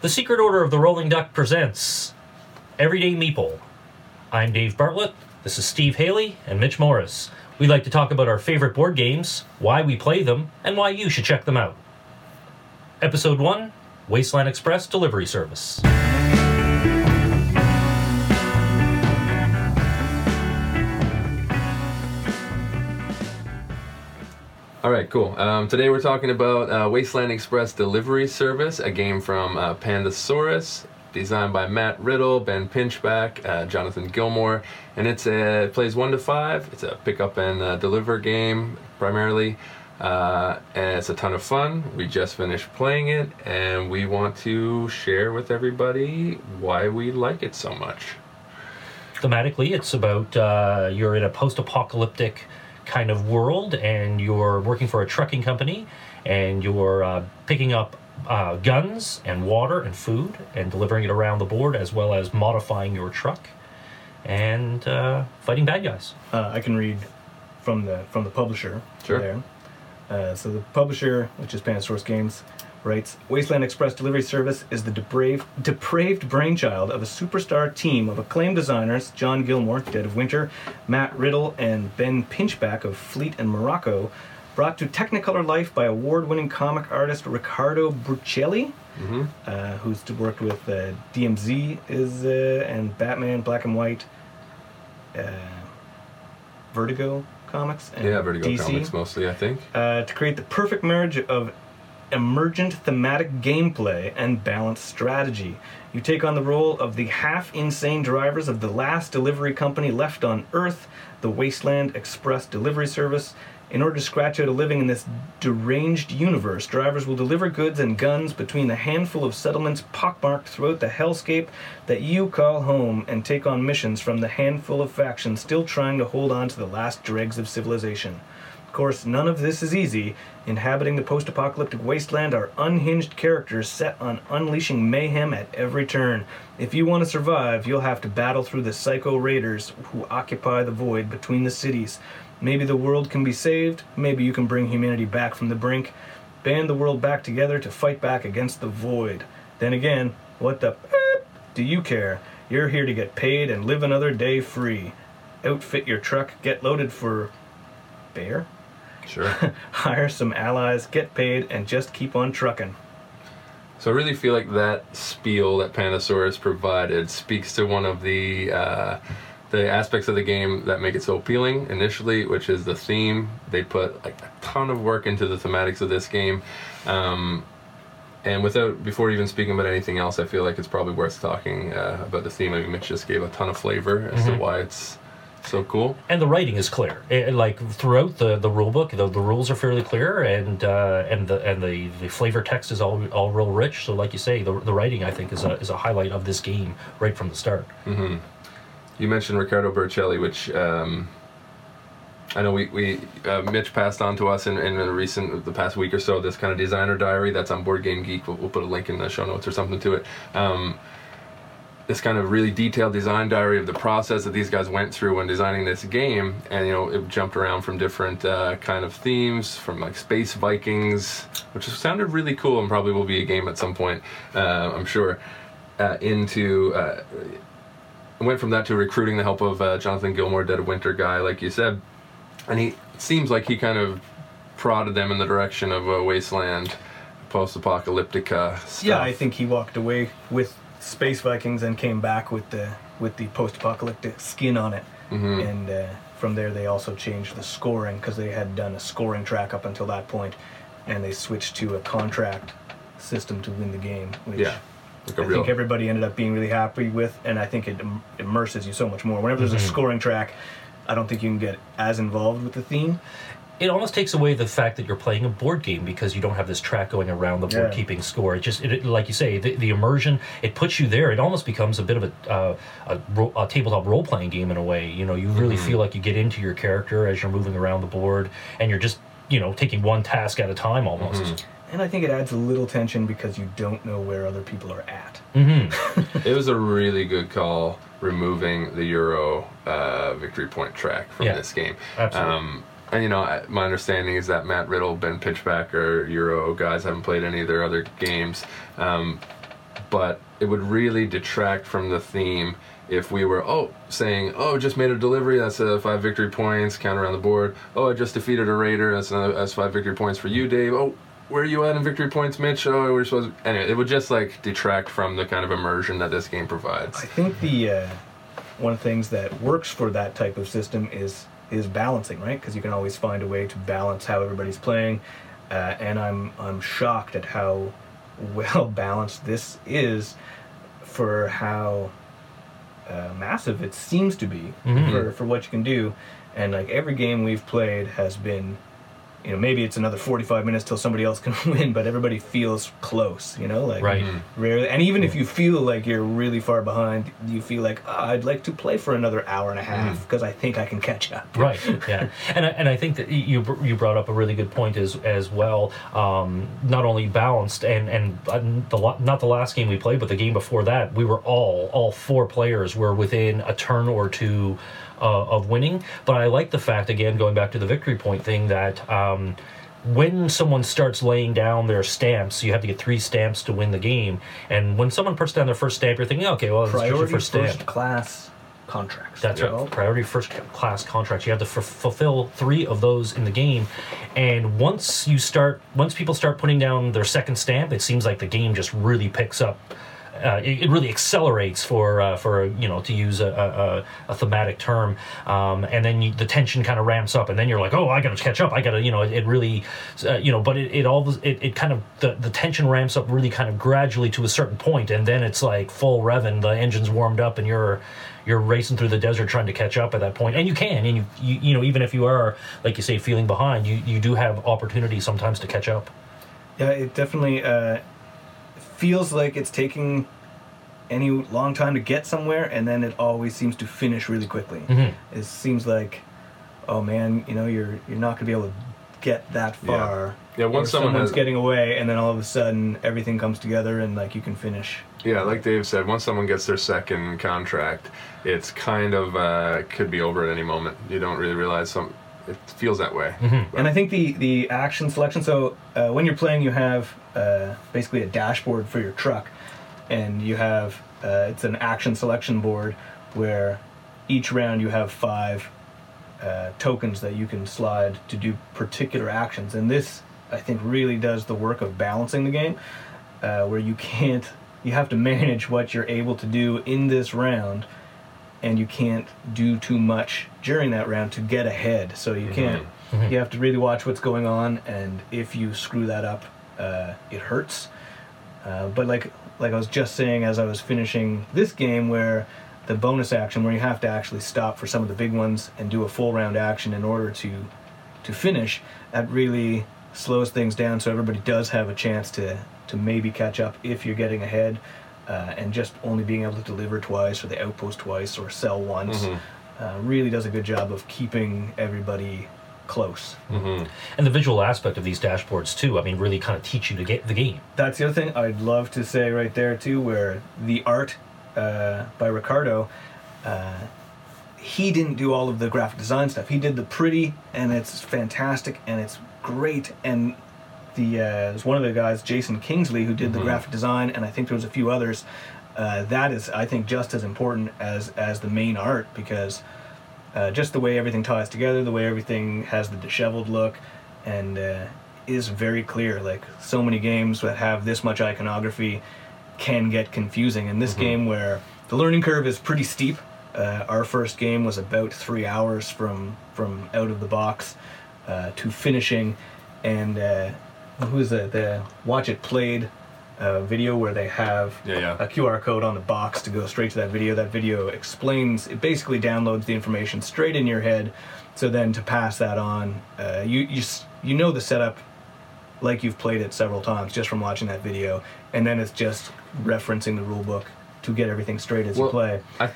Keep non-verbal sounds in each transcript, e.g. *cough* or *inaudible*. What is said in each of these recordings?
The Secret Order of the Rolling Duck presents Everyday Meeple. I'm Dave Bartlett, this is Steve Haley, and Mitch Morris. We like to talk about our favorite board games, why we play them, and why you should check them out. Episode 1 Wasteland Express Delivery Service. All right, cool. Um, today we're talking about uh, Wasteland Express Delivery Service, a game from uh, Pandasaurus, designed by Matt Riddle, Ben Pinchback, uh, Jonathan Gilmour, and it's a, it plays one to five. It's a pick up and uh, deliver game primarily, uh, and it's a ton of fun. We just finished playing it, and we want to share with everybody why we like it so much. Thematically, it's about uh, you're in a post apocalyptic kind of world and you're working for a trucking company and you're uh, picking up uh, guns and water and food and delivering it around the board as well as modifying your truck and uh, fighting bad guys. Uh, I can read from the from the publisher. Sure. There. Uh, so the publisher, which is Pandasaurus Games, writes: Wasteland Express Delivery Service is the depraved, depraved brainchild of a superstar team of acclaimed designers: John Gilmour, Dead of Winter, Matt Riddle, and Ben Pinchback of Fleet and Morocco. Brought to Technicolor life by award-winning comic artist Riccardo Burchielli, uh, who's worked with uh, DMZ is uh, and Batman Black and White, uh, Vertigo comics, and Yeah, Vertigo DC, Comics mostly, I think. uh, to create the perfect marriage of emergent thematic gameplay and balanced strategy. You take on the role of the half insane drivers of the last delivery company left on Earth, the Wasteland Express Delivery Service. In order to scratch out a living in this deranged universe, drivers will deliver goods and guns between the handful of settlements pockmarked throughout the hellscape that you call home and take on missions from the handful of factions still trying to hold on to the last dregs of civilization. Of course, none of this is easy. Inhabiting the post apocalyptic wasteland are unhinged characters set on unleashing mayhem at every turn. If you want to survive, you'll have to battle through the psycho raiders who occupy the void between the cities. Maybe the world can be saved, maybe you can bring humanity back from the brink. Band the world back together to fight back against the void. Then again, what the beep do you care? You're here to get paid and live another day free. Outfit your truck, get loaded for bear, Sure. *laughs* hire some allies, get paid, and just keep on trucking. So I really feel like that spiel that Pandasaurus provided speaks to one of the uh, the aspects of the game that make it so appealing initially, which is the theme. They put like a ton of work into the thematics of this game. Um, and without before even speaking about anything else, I feel like it's probably worth talking uh, about the theme. I mean, Mitch just gave a ton of flavor as to why it's so cool. And the writing is clear. Eh, like throughout the, the rule book, the, the rules are fairly clear, and uh, and the and the, the flavor text is all all real rich. So, like you say, the, the writing I think is a is a highlight of this game right from the start. You mentioned Riccardo Burchielli, which um, I know we, we uh, Mitch passed on to us in, in a recent the past week or so. This kind of designer diary that's on Board Game Geek. We'll, we'll put a link in the show notes or something to it. Um, this kind of really detailed design diary of the process that these guys went through when designing this game, and you know it jumped around from different uh, kind of themes, from like space Vikings, which sounded really cool and probably will be a game at some point, uh, I'm sure, uh, into uh, went from that to recruiting the help of uh, Jonathan Gilmour, Dead of Winter guy, like you said, and he seems like he kind of prodded them in the direction of a wasteland, post-apocalyptica stuff. Yeah, I think he walked away with Space Vikings and came back with the with the post-apocalyptic skin on it. And uh, from there, they also changed the scoring because they had done a scoring track up until that point, and they switched to a contract system to win the game. Which yeah, like I real. think everybody ended up being really happy with, and I think it im- immerses you so much more. Whenever there's a scoring track, I don't think you can get as involved with the theme. It almost takes away the fact that you're playing a board game because you don't have this track going around the board Yeah. keeping score. It just, it, like you say, the, the immersion it puts you there. It almost becomes a bit of a uh, a, ro- a tabletop role playing game in a way. You know, you really feel like you get into your character as you're moving around the board, and you're just you know taking one task at a time almost. And I think it adds a little tension because you don't know where other people are at. *laughs* It was a really good call removing the Euro uh, victory point track from Yeah, this game. absolutely. Um, and you know, my understanding is that Matt Riddle, Ben Pitchbacker, Euro guys haven't played any of their other games, um, but it would really detract from the theme if we were oh saying oh just made a delivery that's uh, five victory points count around the board. Oh I just defeated a raider that's another that's five victory points for you Dave. Oh where are you at in victory points Mitch? Oh we're supposed to... anyway it would just like detract from the kind of immersion that this game provides. I think the uh, one of the things that works for that type of system is is balancing, right? Because you can always find a way to balance how everybody's playing, uh, and I'm I'm shocked at how well *laughs* balanced this is for how uh, massive it seems to be Mhm. for for what you can do, and like every game we've played has been. You know, maybe it's another 45 minutes till somebody else can *laughs* win, but everybody feels close, you know? Like, Right. rarely and even if you feel like you're really far behind you feel like "Ah, i'd like to play for another hour and a half because i think i can catch up right *laughs* yeah and I, and I think that you you brought up a really good point as as well um, not only balanced and and uh, the la- not the last game we played but the game before that we were all all four players were within a turn or two uh, of winning but I like the fact again going back to the victory point thing that um, when someone starts laying down their stamps, you have to get three stamps to win the game. And when someone puts down their first stamp, you're thinking, okay, well, it's your priority first first, class contracts That's right. know? Priority first class contracts. You have to f- fulfill three of those in the game, and once you start, once people start putting down their second stamp, it seems like the game just really picks up. Uh, it, it really accelerates for uh, for you know to use a, a, a thematic term, um, and then you, the tension kind of ramps up, and then you're like, oh, I got to catch up. I got to you know it, it really, uh, you know, but it, it all it, it kind of the, the tension ramps up really kind of gradually to a certain point, and then it's like full revving. The engine's warmed up, and you're you're racing through the desert trying to catch up at that point and you can and you, you you know even if you are like you say feeling behind you you do have opportunity sometimes to catch up yeah it definitely uh, feels like it's taking any long time to get somewhere and then it always seems to finish really quickly Mhm. it seems like oh man you know you're you're not going to be able to get that Yeah. far Yeah, once or someone someone's has- getting away and then all of a sudden everything comes together and like you can finish Yeah, like Dave said, once someone gets their second contract, it's kind of uh, could be over at any moment. You don't really realize some. It feels that way. And I think the the action selection. So uh, when you're playing, you have uh, basically a dashboard for your truck, and you have uh, it's an action selection board where each round you have five uh, tokens that you can slide to do particular actions. And this, I think, really does the work of balancing the game, uh, where you can't. You have to *laughs* manage what you're able to do in this round and you can't do too much during that round to get ahead. So you can't. You have to really watch what's going on, and if you screw that up, uh, it hurts. Uh, but like like I was just saying as I was finishing this game, where the bonus action, where you have to actually stop for some of the big ones and do a full round action in order to to finish, that really slows things down. So everybody does have a chance to to maybe catch up if you're getting ahead. Uh, and just only being able to deliver twice or the outpost twice or sell once uh, really does a good job of keeping everybody close. and the visual aspect of these dashboards too i mean really kind of teach you to get the game That's the other thing I'd love to say right there too, where the art uh, by Ricardo, uh, he didn't do all of the graphic design stuff. He did the pretty, and it's fantastic, and it's great. And the uh, there's one of the guys, Jason Kingsley, who did the graphic design, and I think there was a few others. Uh, that is, I think, just as important as as the main art because uh, just the way everything ties together, the way everything has the disheveled look, and uh, is very clear. Like so many games that have this much iconography can get confusing. In this game, where the learning curve is pretty steep, uh, our first game was about three hours from from out of the box uh, to finishing, and uh, who is it? The Watch It Played uh, video where they have Yeah, yeah. a QR code on the box to go straight to that video. That video explains, it basically downloads the information straight in your head. So then to pass that on, uh, you you you know the setup like you've played it several times just from watching that video, and then it's just referencing the rule book to get everything straight as you play. I,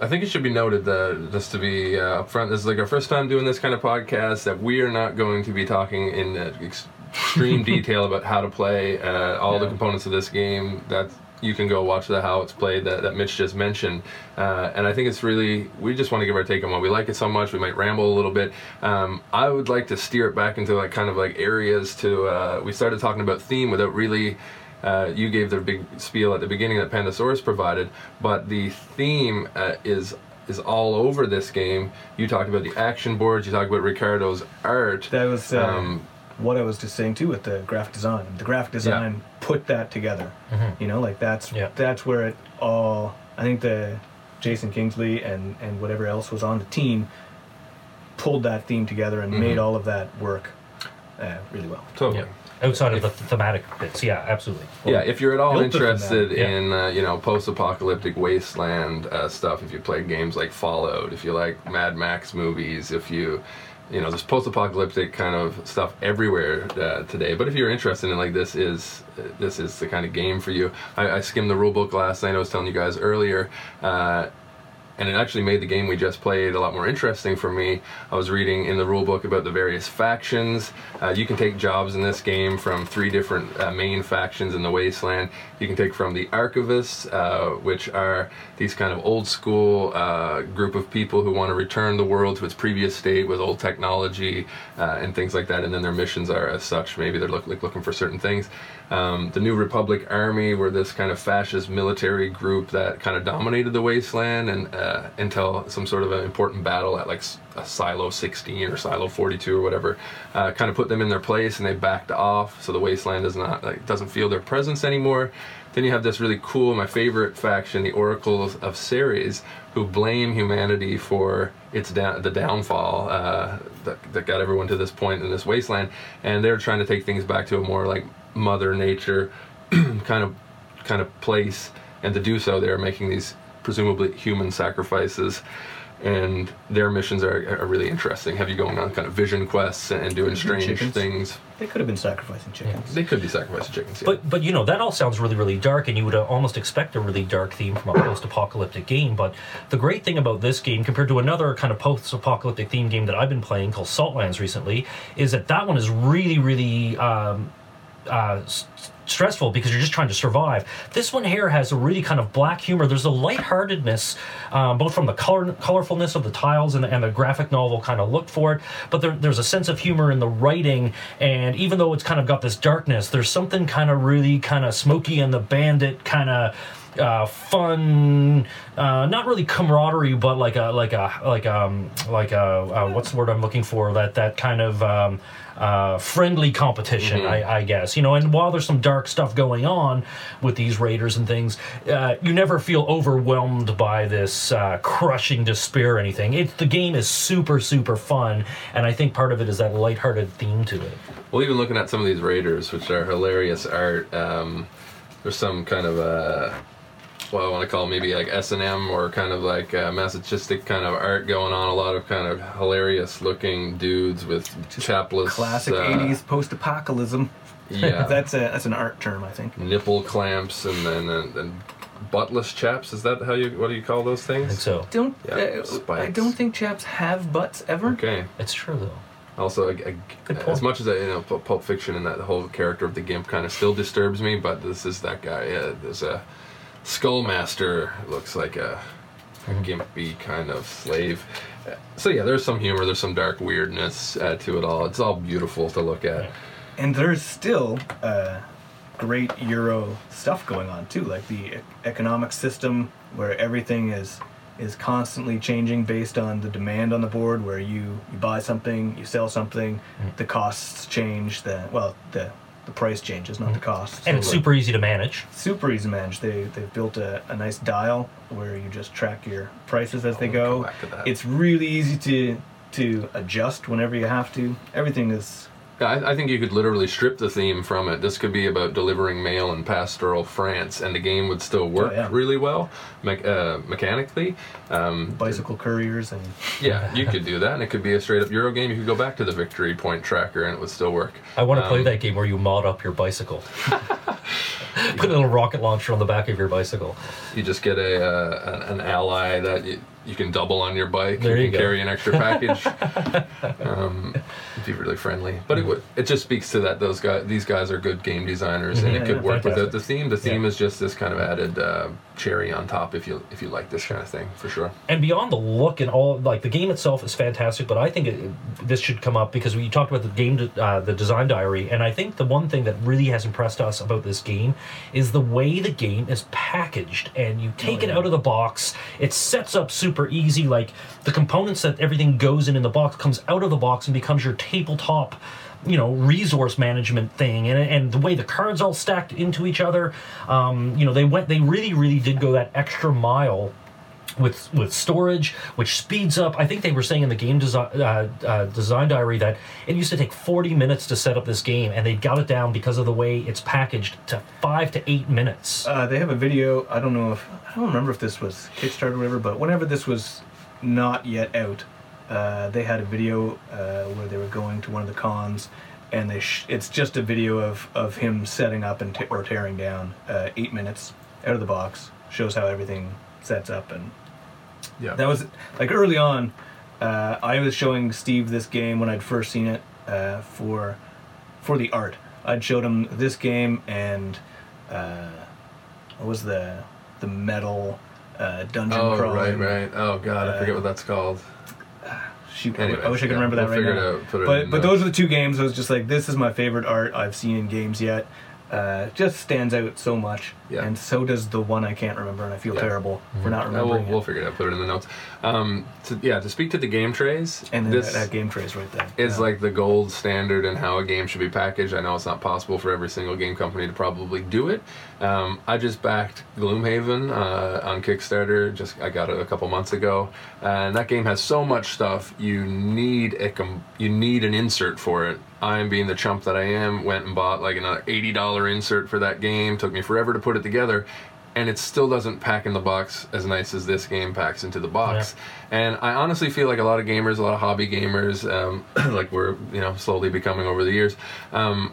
I think it should be noted that just to be uh, upfront, this is like our first time doing this kind of podcast. That we are not going to be talking in uh, ex- extreme detail about how to play uh, all the components of this game. That you can go watch the how it's played that, that Mitch just mentioned. Uh, and I think it's really, we just want to give our take on why we like it so much. We might ramble a little bit. Um, I would like to steer it back into like kind of like areas to, uh, we started talking about theme without really. Uh, you gave the big spiel at the beginning that Pandasaurus provided, but the theme uh, is is all over this game. You talked about the action boards. You talked about Ricardo's art. That was uh, Um, what I was just saying too with the graphic design. The graphic design put that together. You know, like that's Yeah. that's where it all. I think the Jason Kingsley and and whatever else was on the team pulled that theme together and made all of that work uh, really well. totally. Yeah. Outside of the thematic bits, yeah, absolutely. Yeah, if you're at all Built it from interested yeah. in uh, you know post-apocalyptic wasteland uh, stuff, if you play games like Fallout, if you like Mad Max movies, if you you know there's post-apocalyptic kind of stuff everywhere uh, today. But if you're interested in like this is this is the kind of game for you. I, I skimmed the rulebook last night. I was telling you guys earlier. Uh, and it actually made the game we just played a lot more interesting for me. I was reading in the rulebook about the various factions. Uh, you can take jobs in this game from three different uh, main factions in the Wasteland. You can take from the Archivists, uh, which are these kind of old school uh, group of people who want to return the world to its previous state with old technology uh, and things like that. And then their missions are as such. Maybe they're look, like looking for certain things. Um, the New Republic Army were this kind of fascist military group that kind of dominated the wasteland and uh, until some sort of an important battle at like a Silo 16 or Silo 42 or whatever, uh, kind of put them in their place and they backed off. So the wasteland does not like doesn't feel their presence anymore. Then you have this really cool, my favorite faction, the Oracles of Ceres, who blame humanity for its the downfall uh, that, that got everyone to this point in this wasteland, and they're trying to take things back to a more like Mother Nature *clears throat* kind of kind of place, and to do so, they're making these presumably human sacrifices. And their missions are, are really interesting. Have you going on kind of vision quests and doing strange chickens. things? They could have been sacrificing chickens. They could be sacrificing chickens. Yeah. But but you know that all sounds really really dark, and you would uh, almost expect a really dark theme from a post-apocalyptic game. But the great thing about this game, compared to another kind of post-apocalyptic theme game that I've been playing called Saltlands recently, is that that one is really really um, uh, stressful because you're just trying to survive. This one here has a really kind of black humor. There's a lightheartedness, um, both from the color colorfulness of the tiles and the, and the graphic novel kind of look for it, but there, there's a sense of humor in the writing. And even though it's kind of got this darkness, there's something kind of really kind of smoky and the bandit kind of uh, fun, uh, not really camaraderie, but like a like a like um like a uh, what's the word I'm looking for? That that kind of um, uh, friendly competition, I, I guess. You know, and while there's some dark stuff going on with these raiders and things, uh, you never feel overwhelmed by this uh, crushing despair or anything. It the game is super super fun, and I think part of it is that lighthearted theme to it. Well, even looking at some of these raiders, which are hilarious art, um, there's some kind of uh, well, I want to call maybe like S and M or kind of like uh, masochistic kind of art going on. A lot of kind of hilarious looking dudes with chapless, Classic uh, '80s post-apocalypse. Yeah, *laughs* that's a that's an art term, I think. nipple clamps and then and, and buttless chaps. Is that how you? What do you call those things? I think things? so. Don't Yeah, uh, I don't think chaps have butts ever. Okay. It's true though. Also, a, a- Good as much as I, you know, Pulp Fiction and that whole character of the Gimp kind of still disturbs me, but this is that guy. Yeah, there's a Skullmaster looks like a, a gimpy kind of slave. So yeah, there's some humor, there's some dark weirdness uh, to it all. It's all beautiful to look at. And there's still uh, great Euro stuff going on too, like the e- economic system where everything is is constantly changing based on the demand on the board. Where you you buy something, you sell something, Mm. the costs change. The well, the the price changes, not the mm. cost. And it's So, super easy to manage. super easy to manage. They they've built a, a nice dial where you just track your prices as oh, they Oh, come go. back to that. It's really easy to to adjust whenever you have to. Everything is Yeah, I, I think you could literally strip the theme from it. This could be about delivering mail in pastoral France, and the game would still work Oh, yeah. really well me- uh, mechanically. Um, bicycle couriers and Yeah, you could do that, and it could be a straight up Euro game. You could go back to the victory point tracker, and it would still work. I want to play Um, that game where you mod up your bicycle. *laughs* Put a little rocket launcher on the back of your bicycle. You just get a uh, an, an ally that you, you can double on your bike. There you you can go. carry an extra package. *laughs* um, be really friendly, but it would it just speaks to that those guys these guys are good game designers, and it Yeah, could yeah, work without the theme. The theme Yeah. is just this kind of added uh, cherry on top if you if you like this kind of thing for sure. and beyond the look and all like the game itself is fantastic but i think it, this should come up because we talked about the game uh, the design diary and i think the one thing that really has impressed us about this game is the way the game is packaged and you take it out of the box it sets up super easy like the components that everything goes in in the box comes out of the box and becomes your tabletop you know resource management thing. And, and the way the cards all stacked into each other um, you know they went they really really did go that extra mile with with storage, which speeds up. I think they were saying in the game design uh, uh, design diary that it used to take 40 minutes to set up this game, and they got it down because of the way it's packaged to five to eight minutes. Uh, they have a video. I don't know if I don't remember if this was Kickstarter or whatever, but whenever this was not yet out, uh, they had a video uh, where they were going to one of the cons, and they sh- it's just a video of, of him setting up and t- or tearing down. Uh, eight minutes out of the box shows how everything sets up, and Yeah, that was like early on. Uh, I was showing Steve this game when I'd first seen it uh, for for the art. I'd showed him this game and uh, what was the the metal uh, dungeon Oh crawling. right, right. Oh god, I uh, forget what that's called. Shoot, I wish I could yeah, remember that we'll right now. out, but but those are the two games. I was just like, this is my favorite art I've seen in games yet. Uh, just stands out so much, Yeah. and so does the one I can't remember, and I feel Yeah. terrible for not Uh, we'll, remembering we'll figure it out. Put it in the notes. Um, to, yeah, to speak to the game trays, And then this that, that game trays right there. is Yeah. like the gold standard in how a game should be packaged. I know it's not possible for every single game company to probably do it. Um, I just backed Gloomhaven uh, on Kickstarter. Just I got it a couple months ago, and that game has so much stuff. You need a com- you need an insert for it. I am being the chump that I am. Went and bought like an eighty dollar insert for that game. Took me forever to put it together. And it still doesn't pack in the box as nice as this game packs into the box. And I honestly feel like a lot of gamers, a lot of hobby gamers, um, *clears throat* like we're you know slowly becoming over the years, um,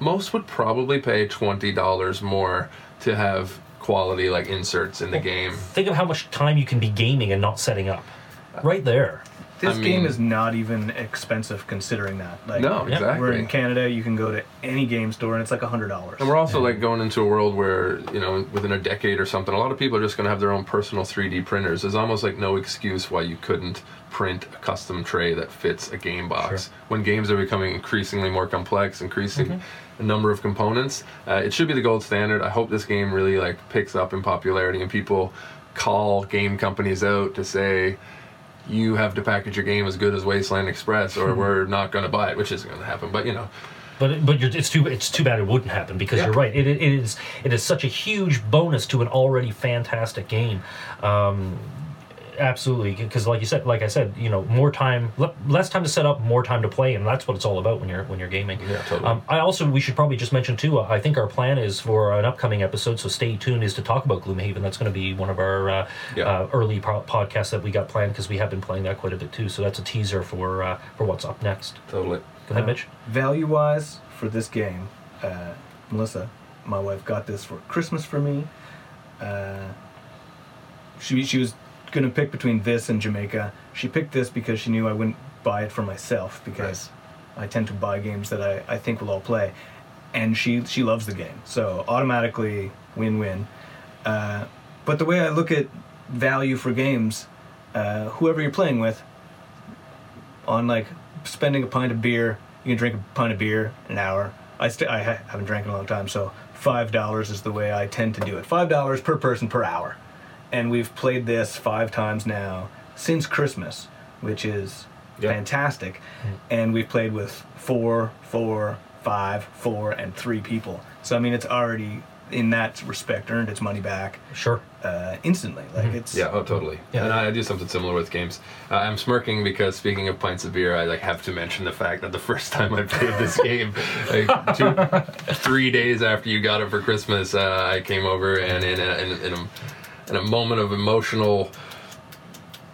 most would probably pay twenty dollars more to have quality like inserts in the game. Think of how much time you can be gaming and not setting up. Right there. This I game mean- is not even expensive considering that. Like, No, Yeah. exactly. We're in Canada. You can go to any game store and it's like a hundred dollars. And we're also like going into a world where, you know, within a decade or something, a lot of people are just going to have their own personal 3D printers. There's almost like no excuse why you couldn't print a custom tray that fits a game box. Sure. When games are becoming increasingly more complex, increasing the number of components, uh, it should be the gold standard. I hope this game really like picks up in popularity and people call game companies out to say, you have to package your game as good as Wasteland Express, or we're not going to buy it, which isn't going to happen. But you know, But but you're, it's too it's too bad it wouldn't happen because Yeah. you're right. It, it is it is such a huge bonus to an already fantastic game. Um, absolutely, because like you said, like I said, you know, more time, le- less time to set up, more time to play, and that's what it's all about when you're when you're gaming. Yeah, totally. Um, I also we should probably just mention too. Uh, I think our plan is for an upcoming episode, so stay tuned. Is to talk about Gloomhaven. That's going to be one of our uh, Yeah. uh, early po- podcasts that we got planned because we have been playing that quite a bit too. So that's a teaser for uh, for what's up next. totally. Go ahead, Mitch. Value wise for this game, uh, Melissa, my wife, got this for Christmas for me. Uh, she she was gonna pick between this and Jamaica. She picked this because she knew I wouldn't buy it for myself because I tend to buy games that I, I think we'll all play, and she she loves the game, so automatically win win. Uh, but the way I look at value for games, uh, whoever you're playing with, on like spending a pint of beer, you can drink a pint of beer an hour. I st- I ha- haven't drank in a long time, so five dollars is the way I tend to do it. Five dollars per person per hour, and we've played this five times now since Christmas, which is Yeah. fantastic. And we've played with four, four, five, four, and three people. So I mean, it's already in that respect earned its money back Sure. uh, instantly. Like it's Yeah, oh, totally. Yeah. And I do something similar with games. Uh, I'm smirking because speaking of pints of beer, I like have to mention the fact that the *laughs* first time I played this *laughs* game, like two, three days after you got it for Christmas, uh, I came over and in a, in, in a in a moment of emotional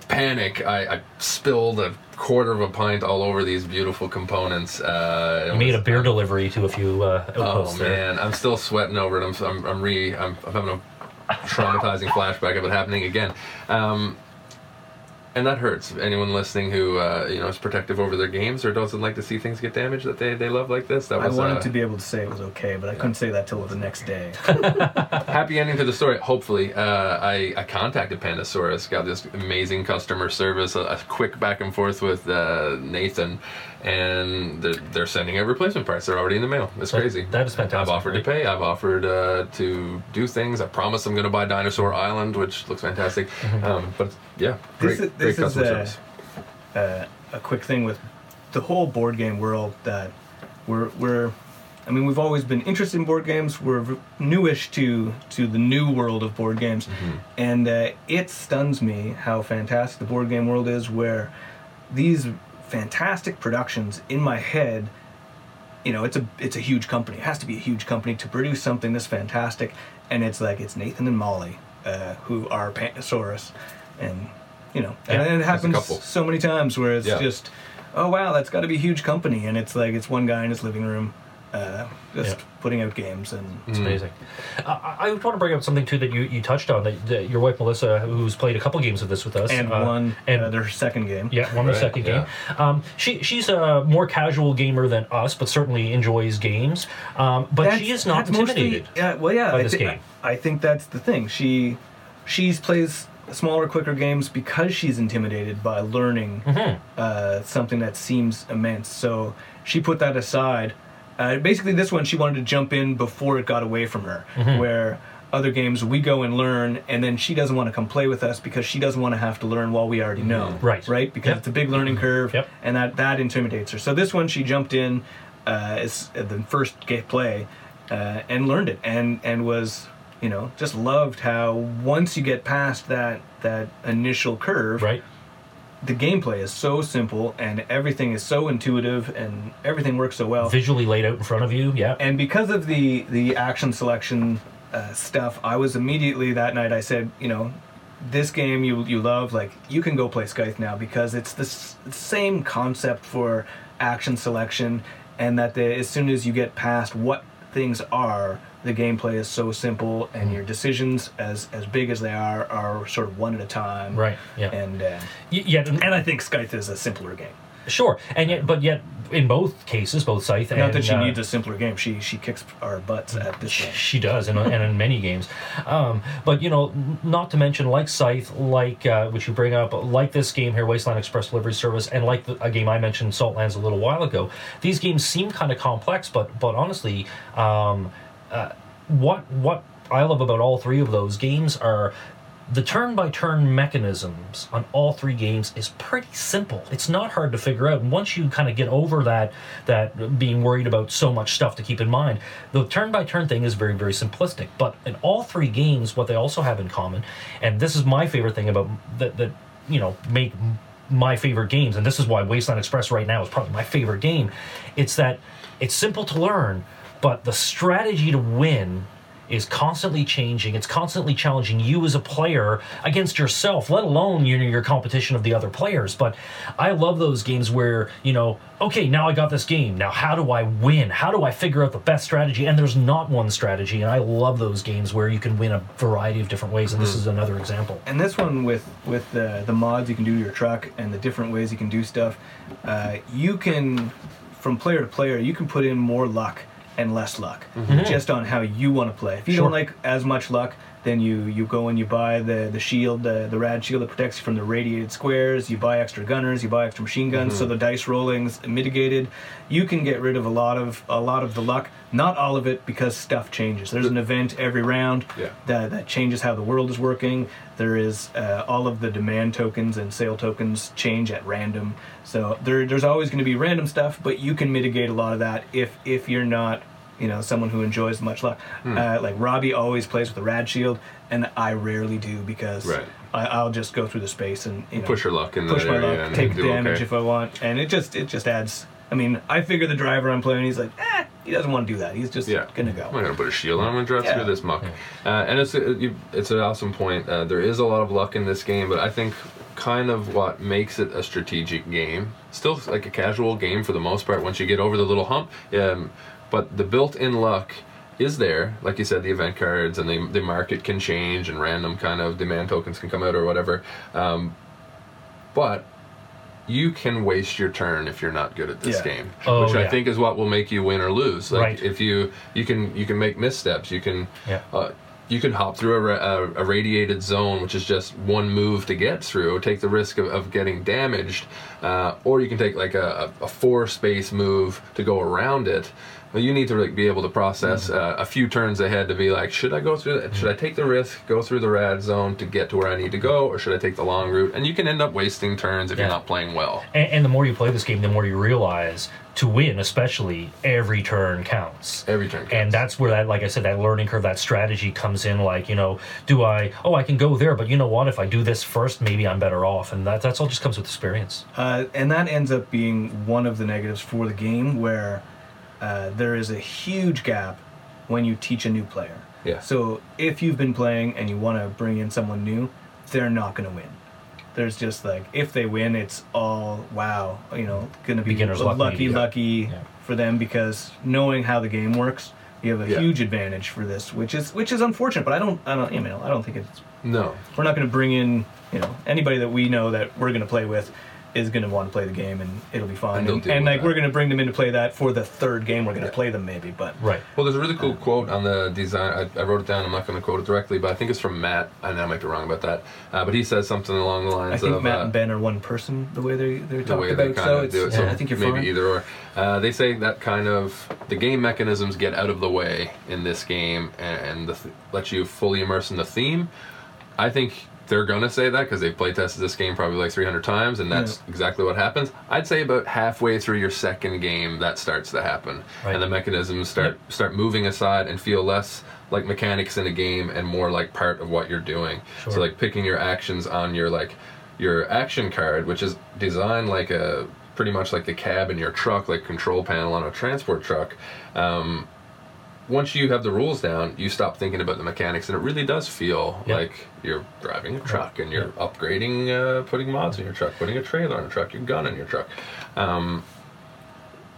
panic, I, I spilled a quarter of a pint all over these beautiful components. Uh, You made a beer delivery to a few uh, Oh outposts there. man, I'm still sweating over it. I'm I'm, I'm re I'm, I'm having a traumatizing flashback of it happening again. Um, and that hurts. Anyone listening who uh, you know is protective over their games or doesn't like to see things get damaged that they, they love like this. That I wanted uh, to be able to say it was okay, but I couldn't say that till the next day. *laughs* happy ending to the story. Hopefully, uh, I I contacted Pandasaurus, got this amazing customer service, a, a quick back and forth with uh, Nathan, and they're, they're sending out replacement parts. They're already in the mail. It's That- crazy. that is fantastic, I've offered right? to pay. I've offered uh, to do things. I promise I'm going to buy Dinosaur Island, which looks fantastic. Mm-hmm. Um, but yeah, great, This is- great this is, customer uh, service. uh, a quick thing with the whole board game world that we're we're I mean we've always been interested in board games. We're newish to to the new world of board games, and uh, it stuns me how fantastic the board game world is. Where these fantastic productions in my head. You know it's a it's a huge company. It has to be a huge company to produce something this fantastic. And it's like it's nathan and molly uh, who are Pandasaurus. And you know and, Yeah, and it happens so many times where it's Yeah. just oh wow that's got to be a huge company. And it's like it's one guy in his living room uh, just Yeah. putting out games and It's Mm. amazing. Uh, I, I want to bring up something too that you, you touched on that, that your wife Melissa, who's played a couple games of this with us, and uh, won and uh, their second game Yeah, won the Right, second yeah. game. Um, she she's a more casual gamer than us, but certainly enjoys games. Um, but That's- she is not that's mostly- intimidated. yeah, well, yeah, by I, this thi- game. I think that's the thing. She she's plays smaller, quicker games because she's intimidated by learning Mhm. uh, something that seems immense. So she put that aside. Uh, basically, this one she wanted to jump in before it got away from her. Mm-hmm. Where other games we go and learn, and then she doesn't want to come play with us because she doesn't want to have to learn while we already know. Right. Right. Because Yep. it's a big learning curve, Yep. and that that intimidates her. So this one she jumped in uh, as the first ga- play uh, and learned it, and and was you know just loved how once you get past that that initial curve, Right. The gameplay is so simple and everything is so intuitive and everything works so well. Visually laid out in front of you. Yeah. And because of the the action selection uh, stuff, I was immediately that night. I said, you know, this game you you love, like you can go play Scythe now because it's the s- same concept for action selection, and that the, as soon as you get past what things are, the gameplay is so simple, and your decisions, as as big as they are, are sort of one at a time. Right. Yeah. And uh, Y- yet, and I think Scythe is a simpler game. sure, and yet, but yet, in both cases, both Scythe and Not that she uh, needs a simpler game. She she kicks our butts at this game. She does, and, and in many games. Um, but you know, not to mention like Scythe, like uh, which you bring up, like this game here, Wasteland Express Delivery Service, and like the, a game I mentioned, Saltlands, a little while ago. These games seem kind of complex, but but honestly, um, uh, what what I love about all three of those games are the turn-by-turn mechanisms on all three games is pretty simple. It's not hard to figure out. And once you kind of get over that that being worried about so much stuff to keep in mind, the turn-by-turn thing is very very simplistic. But in all three games, what they also have in common, and this is my favorite thing about that that you know make my favorite games, and this is why Wasteland Express right now is probably my favorite game. It's that it's simple to learn, but the strategy to win is constantly changing. It's constantly challenging you as a player against yourself, let alone you know, your competition of the other players. But I love those games where, you know, okay, now I got this game. Now, how do I win? How do I figure out the best strategy? And there's not one strategy. And I love those games where you can win a variety of different ways. And this is another example. and this one with with the the mods you can do to your truck and the different ways you can do stuff uh, you can from player to player you can put in more luck and less luck mm-hmm. just on how you want to play if you Sure. don't like as much luck then you you go and you buy the the shield the, the rad shield that protects you from the radiated squares you buy extra gunners you buy extra machine guns so the dice rolling's mitigated you can get rid of a lot of a lot of the luck not all of it because stuff changes there's an event every round Yeah. that, that changes how the world is working. There is uh, all of the demand tokens and sale tokens change at random. So there, there's always going to be random stuff, but you can mitigate a lot of that if if you're not, you know, someone who enjoys much luck. Hmm. Uh, like Robbie always plays with a rad shield, and I rarely do because Right. I, I'll just go through the space and you know, Push your luck in push my luck, and take damage okay. if I want, and it just it just adds. I mean, I figure the driver I'm playing, he's like, eh, he doesn't want to do that. He's just Yeah. gonna go. I'm not gonna put a shield on. I'm gonna drive Yeah. through this muck. Uh, and it's a, it's an awesome point. Uh, there is a lot of luck in this game, but I think kind of what makes it a strategic game, still like a casual game for the most part. Once you get over the little hump, um, but the built-in luck is there. Like you said, the event cards and the the market can change and random kind of demand tokens can come out or whatever. Um, but you can waste your turn if you're not good at this Yeah. game, Oh, which I yeah. think is what will make you win or lose. Like Right. if you you can you can make missteps, you can Yeah. uh, you can hop through a, ra- a, a radiated zone, which is just one move to get through, take the risk of, of getting damaged, uh, or you can take like a, a a four space move to go around it. But you need to like be able to process Mm-hmm. uh, a few turns ahead to be like, should I go through? that? Should I take the risk, go through the rad zone to get to where I need to go, or should I take the long route? And you can end up wasting turns if Yeah. you're not playing well. And, and the more you play this game, the more you realize to win, especially every turn counts. Every turn. Counts. And that's where that, like I said, that learning curve, that strategy comes in. Like, you know, do I? Oh, I can go there, but you know what? If I do this first, maybe I'm better off. And that that's all just comes with experience. Uh, and that ends up being one of the negatives for the game, where uh, there is a huge gap when you teach a new player. Yeah. So if you've been playing and you want to bring in someone new, they're not going to win. There's just like if they win, it's all wow, you know, going to be Beginner's luck, lucky, maybe. lucky Yeah. for them because knowing how the game works, you have a Yeah. huge advantage for this, which is which is unfortunate. But I don't, I don't, you know, I don't think it's no. we're not going to bring in you know anybody that we know that we're going to play with is going to want to play the game and it'll be fine And and, and like that. we're going to bring them in to play that for the third game we're going to Yeah. play them maybe but Right. Well, there's a really cool quote on the design. I, I wrote it down. I'm not going to quote it directly, but I think it's from Matt. And I might be wrong about that. Uh, but he says something along the lines I think of Matt uh, and Ben are one person the way they they're the talked way they about so of it's do it. So yeah, I think you're maybe fine either or. Uh, they say that kind of the game mechanisms get out of the way in this game and, and the th- let you fully immerse in the theme. I think they're gonna say that because they've play tested this game probably like 300 times, and that's Yeah. exactly what happens. I'd say about halfway through your second game, that starts to happen, Right. and the mechanisms start start moving aside and feel less like mechanics in a game and more like part of what you're doing. So like picking your actions on your like your action card, which is designed like a pretty much like the cab in your truck, like control panel on a transport truck. Um, once you have the rules down, you stop thinking about the mechanics, and it really does feel Yeah. like you're driving a truck and you're upgrading, uh, putting mods in your truck, putting a trailer on a truck, your gun in your truck. Um,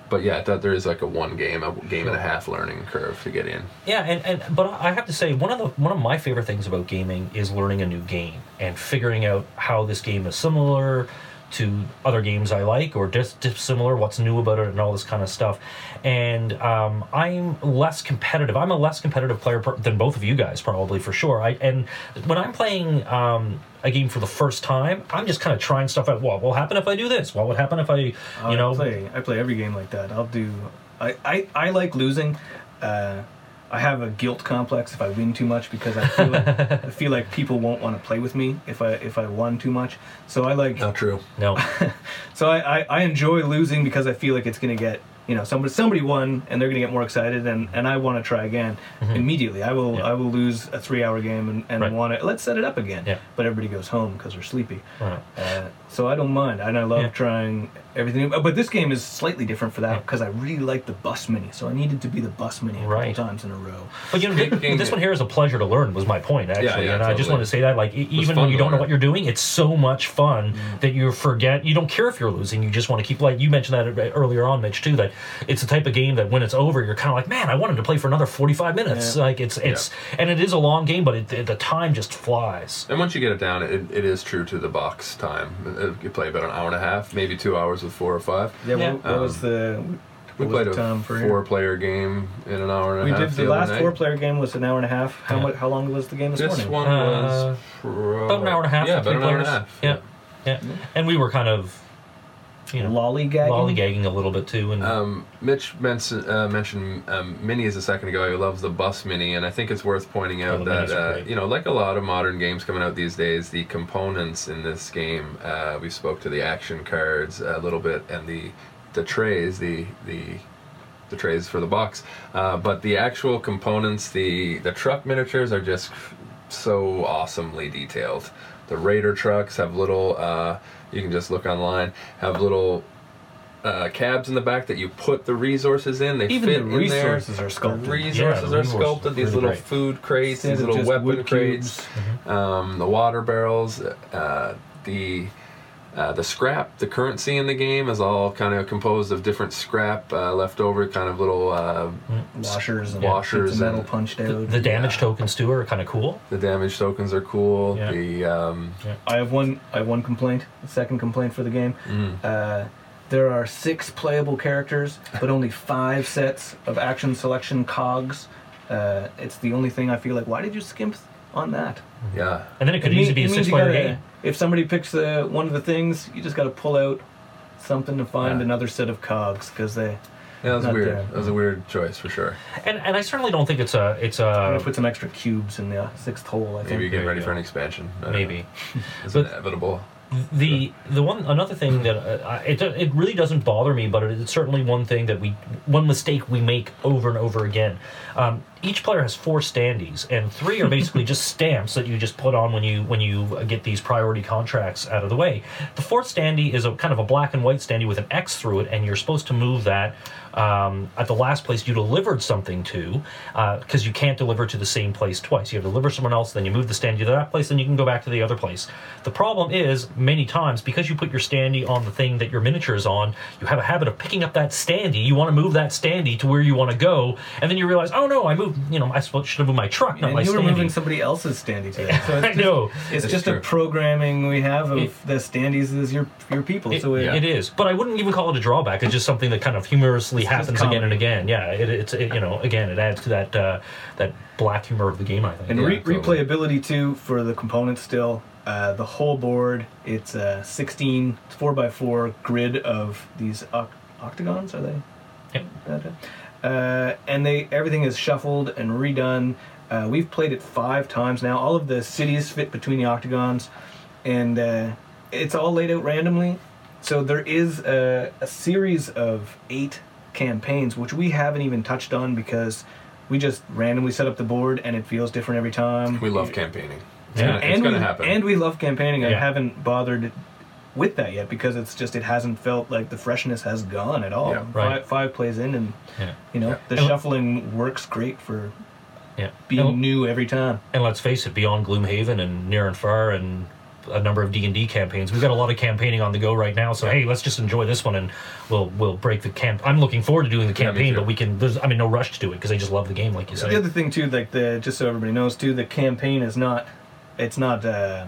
but yeah, that there is like a one game, a game and a half learning curve to get in. Yeah, and, and but I have to say one of the one of my favorite things about gaming is learning a new game and figuring out how this game is similar to other games I like or just dissimilar, what's new about it, and all this kind of stuff. And um, I'm less competitive. I'm a less competitive player per- than both of you guys, probably for sure. I and when I'm playing um, a game for the first time, I'm just kind of trying stuff out. What will happen if I do this? What would happen if I, you I know, play I play every game like that I'll do I I, I like losing uh, I have a guilt complex if I win too much because I feel like, I feel like people won't want to play with me if I if I won too much so I like not true. no, *laughs* So I, I, I enjoy losing because I feel like it's going to get you know somebody somebody won and they're going to get more excited and, and I want to try again immediately. I will Mm-hmm. Yeah. I will lose a three hour game and, and Right. want to let's set it up again. Yeah. But everybody goes home because they're sleepy. Right. Uh, so I don't mind and I love Yeah. trying everything. But this game is slightly different for that Yeah. because I really like the bus mini. So I needed to be the bus mini a Right. couple times in a row. But you know, thi- Speaking- *laughs* this one here is a pleasure to learn. Was my point actually, Yeah, yeah, and I just totally. wanted to say that, like, e- even when you don't know what you're doing, it's so much fun that you forget. You don't care if you're losing. You just want to keep. Like you mentioned that earlier on, Mitch, too. That it's the type of game that when it's over, you're kind of like, man, I wanted to play for another 45 minutes. Yeah. Like it's it's and it is a long game, but it, the time just flies. And once you get it down, it, it is true to the box time. Uh, You play about an hour and a half, maybe two hours with four or five. Yeah. Yeah. What, what was the We what was played a time for here? four-player game in an hour and a We half. did the other last four player game was an hour and a half. How Yeah. much? How long was the game this, This morning? one Uh, was pro- About an hour and a half. Yeah, about three an hour and a players. half. Yeah, yeah, and we were kind of, you know, Lollygagging. lollygagging a little bit too, and Um, Mitch mentioned, uh, mentioned um, minis a second ago. He loves the bus mini, and I think it's worth pointing out the that minis are uh, great. you know, like a lot of modern games coming out these days, the components in this game. Uh, we spoke to the action cards a little bit, and the the trays, the the the trays for the box, uh, but the actual components, the the truck miniatures are just so awesomely detailed. The Raider trucks have little. Uh, you can just look online. Have little uh, cabs in the back that you put the resources in. They Even fit the in resources there. are sculpted. The resources Yeah, the are sculpted. These really little great. food crates, Instead these little weapon crates, cubes. um, the water barrels, uh, the Uh, the scrap, the currency in the game is all kind of composed of different scrap uh, leftover, kind of little uh, Washers and Washers pieces of metal and- punched The, out. the damage Yeah. tokens too are kind of cool. the damage tokens are cool. Yeah. The um, I have one. I have one complaint. The second complaint for the game. mm, Uh, there are six playable characters, but only five sets of action selection cogs. Uh, it's the only thing I feel like. Why did you skimp on that? yeah, And then it could It easily mean- be a six-player game. If somebody picks uh, one of the things, you just got to pull out something to find Yeah. another set of cogs because they. yeah, that was weird. there. That was a weird choice for sure. And and I certainly don't think it's a it's I'm a gonna put some extra cubes in the uh, sixth hole. I think. Maybe you get There ready you for an expansion. Maybe. know. It's But- inevitable. The the one another thing that uh, I- it it really doesn't bother me, but it's certainly one thing that we one mistake we make over and over again. Um, each player has four standees, and three are basically *laughs* just stamps that you just put on when you when you get these priority contracts out of the way. The fourth standee is a kind of a black and white standee with an X through it, and you're supposed to move that um, at the last place you delivered something to, because you can't deliver to the same place twice. You have to deliver someone else, then you move the standee to that place, then you can go back to the other place. The problem is, many times, because you put your standee on the thing that your miniature is on, you have a habit of picking up that standee. You want to move that standee to where you want to go, and then you realize, oh no, I moved. You know, I should have moved my truck, not And my you were moving somebody else's standee today. *laughs* So it's I just, know. It's That's just true. a programming we have of It- the standees as your your people. It, so it, Yeah. it is, but I wouldn't even call it a drawback. It's just something that kind of humorously It's just happens again and again. Yeah, it, it's it, you know again it adds to that uh, that black humor of the game. I think. And Yeah, re- totally. replayability too for the components still. Uh, the whole board, it's a 16 4 by 4 grid of these oct- octagons, are they? Yep. Uh, and they everything is shuffled and redone. Uh, we've played it five times now. All of the cities fit between the octagons, and uh, it's all laid out randomly. So there is a, a series of eight campaigns, which we haven't even touched on because we just randomly set up the board and it feels different every time. We love campaigning. It's Yeah. gonna, it's and gonna we, happen. And we love campaigning. I haven't bothered with that yet because it's just it hasn't felt like the freshness has gone at all. Yeah, right. Five, five plays in and Yeah. you know Yeah. the And- shuffling works great for Yeah. being And, new every time. and let's face it, beyond Gloomhaven and Near and Far and a number of D and D campaigns, we've got a lot of campaigning on the go right now. So hey, let's just enjoy this one and we'll we'll break the camp. I'm looking forward to doing the campaign, too. but we can. There's I mean no rush to do it because I just love the game, like you said. The other thing too, like the just so everybody knows too, the campaign is not, it's not, uh,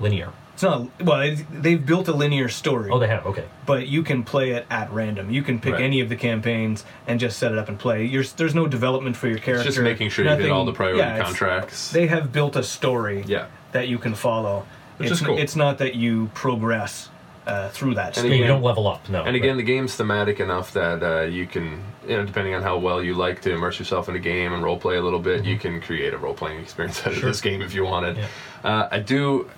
Linear. It's not. Well, it's, they've built a linear story. Oh, they have. Okay. but you can play it at random. You can pick Right. any of the campaigns and just set it up and play. You're, there's no development for your character. it's just making sure you hit nothing- all the priority yeah, contracts. They have built a story yeah. that you can follow. Which it's, is cool. It's not that you progress uh, through that And story. Yeah, you don't level up. No. And again, the game's thematic enough that uh, you can, you know, depending on how well you like to immerse yourself in a game and role play a little bit, you can create a role playing experience out of Sure. this game if you wanted. Yeah. Uh, I do.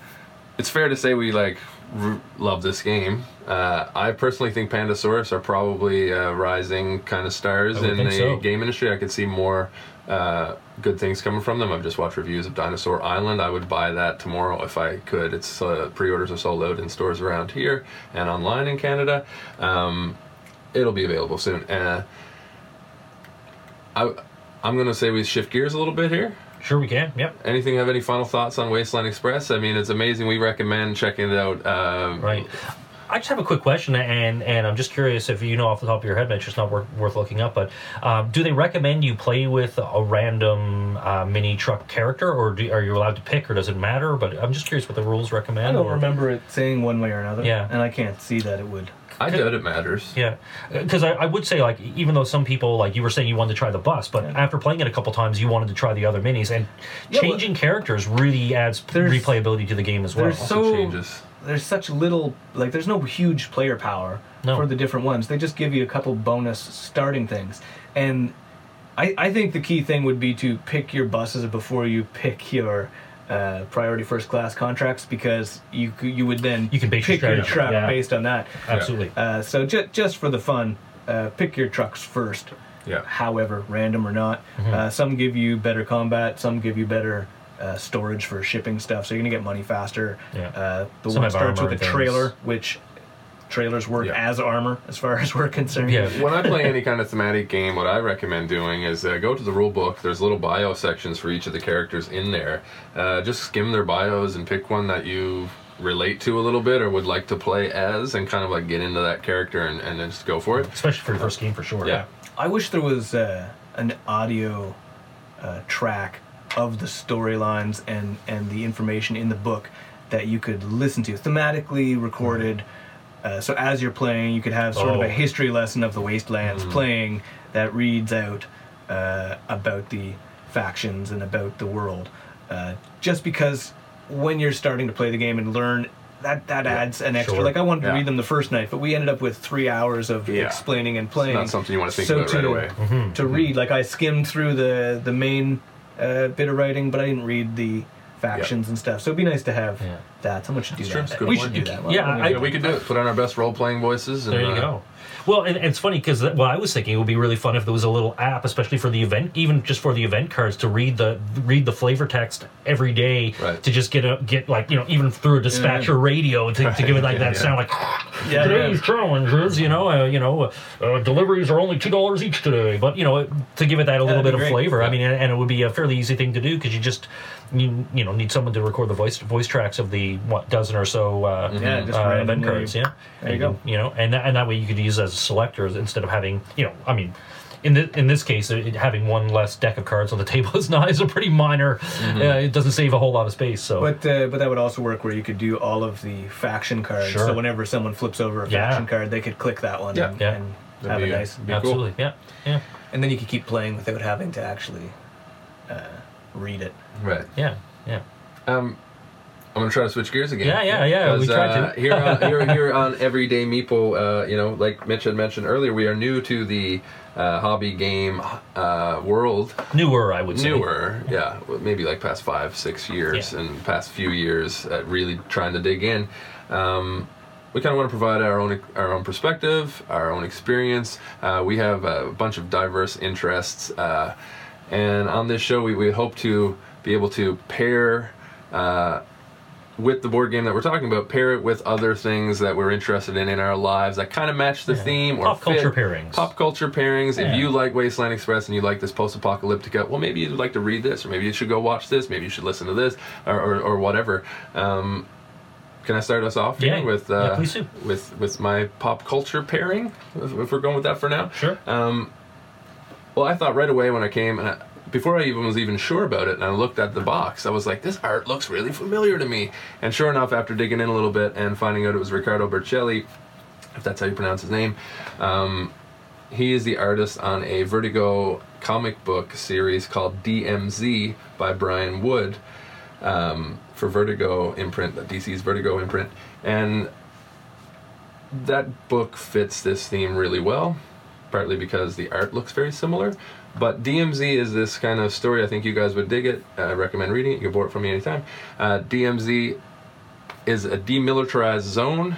It's fair to say we like r- love this game. Uh, I personally think Pandasaurus are probably uh, rising kind of stars in the so. game industry. I could see more uh, good things coming from them. I've just watched reviews of Dinosaur Island. I would buy that tomorrow if I could. Its uh, pre-orders are sold out in stores around here and online in Canada. Um, it'll be available soon. Uh, I, I'm gonna say we shift gears a little bit here. Sure we can. Yep. Anything have any final thoughts on Wasteland Express? I mean, it's amazing. We recommend checking it out. Um, Right. I just have a quick question, and and I'm just curious if you know off the top of your head, Mitch. It's not worth, worth looking up, but um, do they recommend you play with a random uh, mini truck character, or do, are you allowed to pick, or does it matter? But I'm just curious what the rules recommend. I don't or- remember it saying one way or another. Yeah. And I can't see that it would. I doubt it matters. Yeah, uh, because I, I would say like even though some people like you were saying you wanted to try the bus, but after playing it a couple times, you wanted to try the other minis, and Yeah, well- changing characters really adds replayability to the game as well. there's So- changes. There's such little, like, there's no huge player power No. for the different ones. They just give you a couple bonus starting things. And I, I think the key thing would be to pick your buses before you pick your uh, priority first class contracts because you you would then You can base pick your strategy, truck yeah. based on that. Absolutely. Uh, so ju- just for the fun, uh, pick your trucks first. Yeah. However, random or not, Mm-hmm. uh, some give you better combat, some give you better uh, storage for shipping stuff, so you're gonna get money faster. Yeah. Uh, the Some one starts with a and trailer, things. which trailers work Yeah. as armor as far as we're concerned. Yeah. when I play any kind of thematic game, what I recommend doing is uh, go to the rule book. There's little bio sections for each of the characters in there. Uh, just skim their bios and pick one that you relate to a little bit or would like to play as and kind of like get into that character and, and then just go for it. especially for your first game for sure. Yeah. I wish there was uh, an audio uh, track of the storylines and and the information in the book that you could listen to thematically recorded. Uh, so as you're playing, you could have sort of Oh. a history lesson of the wastelands playing that reads out uh, about the factions and about the world. Uh, just because when you're starting to play the game and learn. That, that adds an extra. sure. Like I wanted to Yeah. read them the first night, but we ended up with three hours of Yeah. explaining and playing. It's not something you wanna think So about right to- away. Mm-hmm. To read, like I skimmed through the the main uh, bit of writing, but I didn't read the factions and stuff. So it'd be nice to have Yeah. that. Someone should do That's true. that. It's a good We point. should do that. Yeah, Why don't I- we Yeah, we could do it. Put on our best role playing voices. And, There you uh, go. Well, and, and it's funny because what I was thinking it would be really fun if there was a little app, especially for the event, even just for the event cards, to read the read the flavor text every day Right. to just get a get like you know even through a dispatcher radio to, to give it like Yeah, that yeah. sound like *laughs* Yeah, today's yeah. challenges, you know, uh, you know, uh, uh, deliveries are only two dollars each today, but you know to give it that a little That'd bit of great. flavor. I mean, and, and it would be a fairly easy thing to do because you just you you know need someone to record the voice voice tracks of the what dozen or so. Uh, Yeah, just uh, event cards, yeah. There you And go. You know, and that, and that way you could use as selectors instead of having, you know, I mean, in the, in this case, it, having one less deck of cards on the *laughs* table is not is a pretty minor. Mm-hmm. Uh, it doesn't save a whole lot of space. So But uh, but that would also work where you could do all of the faction cards. Sure. So whenever someone flips over a Yeah. faction card, they could click that one Yeah. and, Yeah. and have be, a nice. be cool. absolutely, yeah, yeah, And then you could keep playing without having to actually uh, read it. Right. yeah, yeah. Um, I'm gonna try to switch gears again. Yeah, yeah, yeah, we tried uh, to. here, on, here, *laughs* here on Everyday Meeple, uh, you know, like Mitch had mentioned earlier, we are new to the uh, hobby game uh, world. Newer, I would say. Newer, yeah, well, maybe like past five, six years, Yeah. and past few years, at really trying to dig in. Um, we kind of want to provide our own our own perspective, our own experience. Uh, we have a bunch of diverse interests, uh, and on this show, we, we hope to be able to pair. Uh, with the board game that we're talking about, pair it with other things that we're interested in in our lives that kind of match the Yeah. theme or Pop culture fit. pairings. Pop culture pairings. Yeah. If you like Wasteland Express and you like this post-apocalyptica, well, maybe you'd like to read this, or maybe you should go watch this. Maybe you should listen to this, or or, or whatever. Um, can I start us off Yeah. with uh, do. with with my pop culture pairing? If, if we're going with that for now. Sure. Um, well, I thought right away when I came, and I, before I even was even sure about it, and I looked at the box, I was like, "This art looks really familiar to me." And sure enough, after digging in a little bit and finding out it was Riccardo Burchielli, if that's how you pronounce his name, um, he is the artist on a Vertigo comic book series called DMZ by Brian Wood um, for Vertigo imprint, DC's Vertigo imprint, and that book fits this theme really well, partly because the art looks very similar. But DMZ is this kind of story. I think you guys would dig it. I recommend reading it. You can borrow it from me anytime. Uh, DMZ is a demilitarized zone.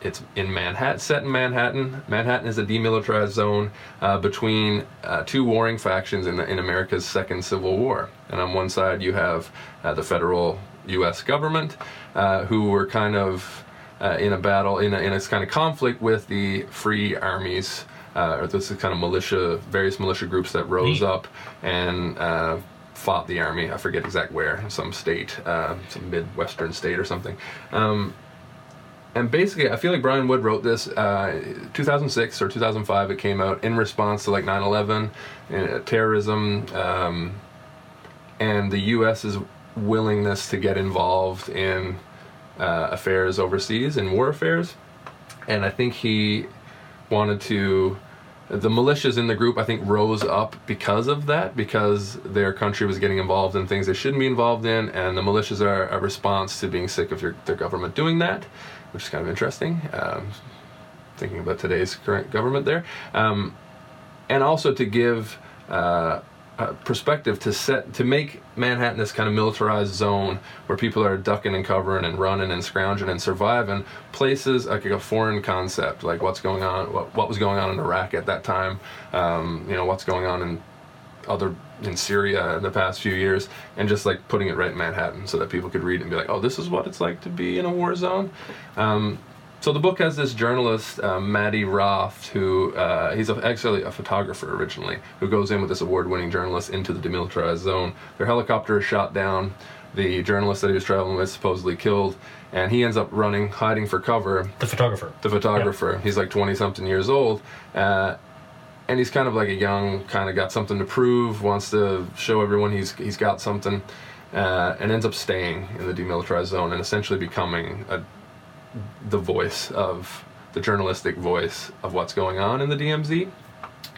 It's in Manhattan, set in Manhattan. Manhattan is a demilitarized zone uh, between uh, two warring factions in, in America's second Civil War. And on one side, you have uh, the federal U.S. government, uh, who were kind of uh, in a battle, in a, in a kind of conflict with the free armies, uh, or this is kind of militia, various militia groups that rose Neat. up and uh, fought the army. I forget exact where, some state, uh, some midwestern state or something. Um, and basically, I feel like Brian Wood wrote this uh, 2006 or 2005. It came out in response to like 9/11, uh, terrorism, um, and the U.S.'s willingness to get involved in uh, affairs overseas and war affairs. And I think he wanted to. The militias in the group, I think, rose up because of that, because their country was getting involved in things they shouldn't be involved in, and the militias are a response to being sick of your, their government doing that, which is kind of interesting. Um, thinking about today's current government there, um, and also to give uh, a perspective to set to make Manhattan this kind of militarized zone where people are ducking and covering and running and scrounging and surviving places like a foreign concept like what's going on what, what was going on in Iraq at that time um, you know what's going on in other in Syria in the past few years and just like putting it right in Manhattan so that people could read it and be like oh this is what it's like to be in a war zone. Um, so the book has this journalist, Maddie Roth, who uh, he's a, actually a photographer originally, who goes in with this award-winning journalist into the demilitarized zone. Their helicopter is shot down. the journalist that he was traveling with supposedly killed, and he ends up running, hiding for cover. The photographer. The photographer, he's like twenty something years old, uh, and he's kind of like a young, kind of got something to prove, wants to show everyone he's he's got something, uh, and ends up staying in the demilitarized zone and essentially becoming a, the voice of the journalistic voice of what's going on in the DMZ.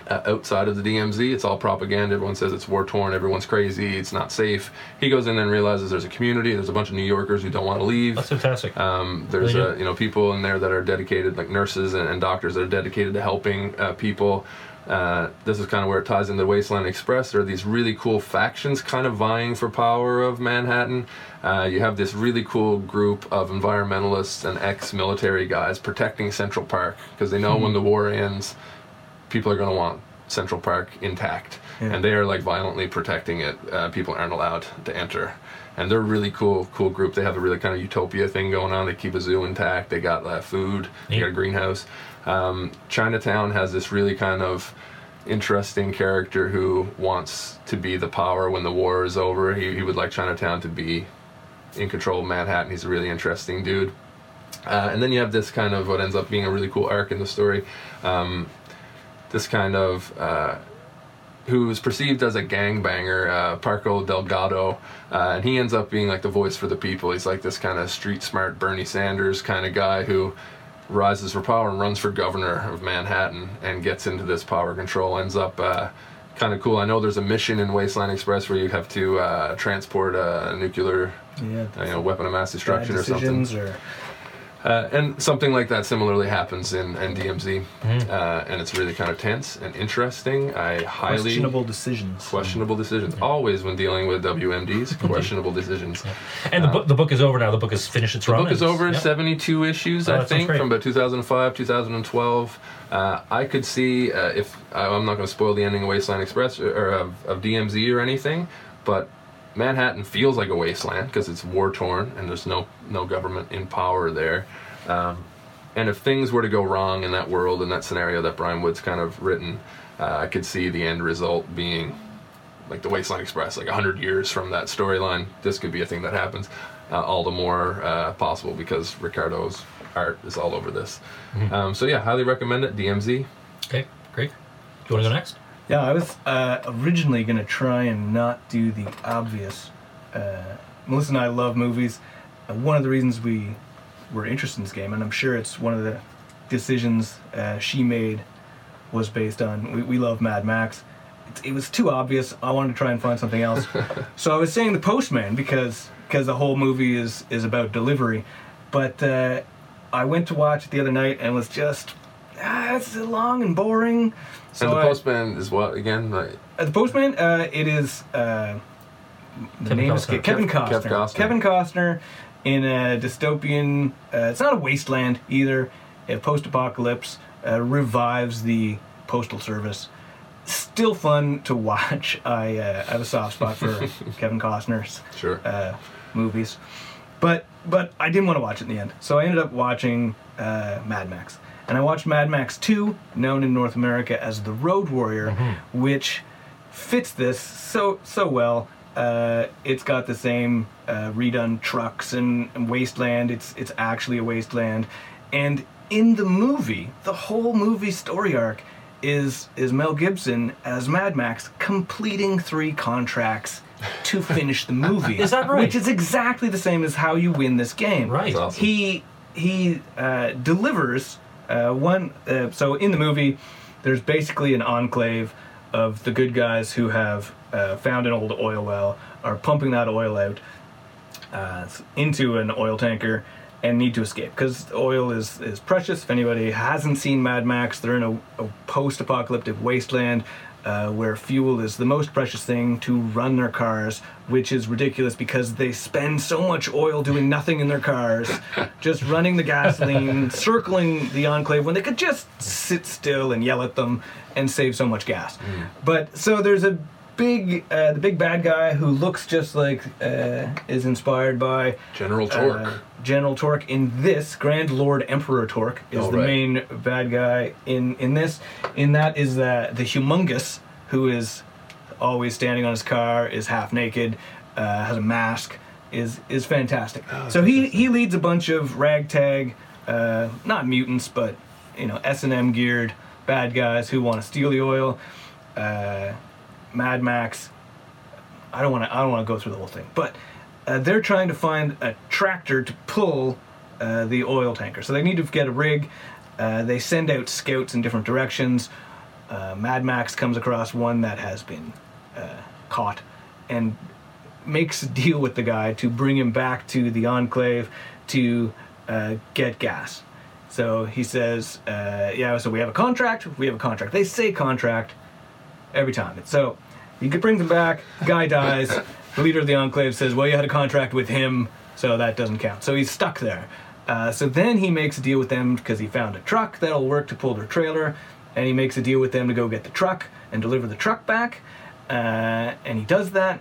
Uh, outside of the DMZ, it's all propaganda. Everyone says it's war torn. Everyone's crazy. It's not safe. He goes in and realizes there's a community. There's a bunch of New Yorkers who don't want to leave. That's fantastic. Um, there's Really uh, you know people in there that are dedicated, like nurses and, and doctors that are dedicated to helping uh, people. Uh, this is kind of where it ties into Wasteland Express. There are these really cool factions kind of vying for power of Manhattan. Uh, you have this really cool group of environmentalists and ex-military guys protecting Central Park because they know when the war ends, people are going to want Central Park intact, Yeah. and they are like violently protecting it. Uh, people aren't allowed to enter, and they're a really cool, cool group. They have a really kind of utopia thing going on. They keep a zoo intact. They got uh, food. They got a greenhouse. Um, Chinatown has this really kind of interesting character who wants to be the power when the war is over. He, he would like Chinatown to be in control of Manhattan. He's a really interesting dude. Uh, and then you have this kind of what ends up being a really cool arc in the story. Um, this kind of uh, who's perceived as a gangbanger, uh, Parco Delgado, uh, and he ends up being like the voice for the people. He's like this kind of street smart Bernie Sanders kind of guy who rises for power and runs for governor of Manhattan and gets into this power control. Ends up uh, kind of cool. I know there's a mission in Wasteland Express where you have to uh, transport a nuclear, Yeah. you know, weapon of mass destruction or something. or Uh, and something like that similarly happens in, in DMZ, Mm-hmm. uh, and it's really kind of tense and interesting. I highly questionable decisions. questionable decisions. Always when dealing with WMDs, *laughs* questionable decisions. And the book the book is over now. The book has finished its The run. book is over, yeah. 72 issues, Oh, I think, from about 2005, 2012. Uh, I could see uh, if I'm not going to spoil the ending of Wasteland Express or, or of, of DMZ or anything, but Manhattan feels like a wasteland because it's war torn and there's no no government in power there. Um, and if things were to go wrong in that world in that scenario that Brian Wood's kind of written, uh, I could see the end result being like the Wasteland Express, like 100 years from that storyline, this could be a thing that happens. Uh, all the more uh, possible because Riccardo's art is all over this. Um, so, yeah, highly recommend it. DMZ. Okay, great. Do you want to go next? Yeah, I was uh, originally going to try and not do the obvious. Uh, Melissa and I love movies. Uh, one of the reasons we were interested in this game, and I'm sure it's one of the decisions uh, she made, was based on we, we love Mad Max. It, it was too obvious. I wanted to try and find something else. *laughs* so I was saying The Postman because because the whole movie is is about delivery. But uh, I went to watch it the other night and was just ah, it's long and boring. So and the I- Postman is what again? Like, uh, the Postman, uh, it is uh, the Kevin name is Costner. Kevin Kev- Costner. Kev Costner. Kevin Costner in a dystopian. Uh, it's not a wasteland either. A post-apocalypse uh, revives the postal service. Still fun to watch. *laughs* I, uh, I have a soft spot for *laughs* Kevin Costner's sure. uh, movies, but but I didn't want to watch it in the end, so I ended up watching uh, Mad Max, and I watched Mad Max Two, known in North America as The Road Warrior, which fits this so so well. Uh, it's got the same uh, redone trucks and, and wasteland. It's it's actually a wasteland, and in the movie, the whole movie story arc is is Mel Gibson as Mad Max completing three contracts to *laughs* finish the movie. Is that right? Which is exactly the same as how you win this game. Right. Awesome. He he uh, delivers uh, one. Uh, so in the movie, there's basically an enclave of the good guys who have uh, found an old oil well, are pumping that oil out uh, into an oil tanker, and need to escape because oil is is precious. If anybody hasn't seen Mad Max, they're in a, a post-apocalyptic wasteland. Uh, where fuel is the most precious thing to run their cars, which is ridiculous because they spend so much oil doing nothing in their cars, *laughs* just running the gasoline, circling the enclave when they could just sit still and yell at them and save so much gas. But so there's a big, uh, the big bad guy who looks just like uh, is inspired by General Torque. uh, General Torque in this, Grand Lord Emperor Torque is Oh, the right. main bad guy in in this. In that is the the Humungus who is always standing on his car, is half naked, uh, has a mask, is is fantastic. Oh, so he he leads a bunch of ragtag, uh, not mutants, but you know S and M geared bad guys who want to steal the oil. Mad Max. I don't want to. I don't want to go through the whole thing, but uh, they're trying to find a tractor to pull uh, the oil tanker. So they need to get a rig. Uh, they send out scouts in different directions. Uh, Mad Max comes across one that has been uh, caught and makes a deal with the guy to bring him back to the Enclave to uh, get gas. So he says, "Yeah, so we have a contract. We have a contract. They say contract every time. So he brings him back. Guy dies. The leader of the Enclave says, "Well, you had a contract with him, so that doesn't count." So he's stuck there. Uh, so then he makes a deal with them because he found a truck that'll work to pull their trailer, and he makes a deal with them to go get the truck and deliver the truck back. Uh, and he does that.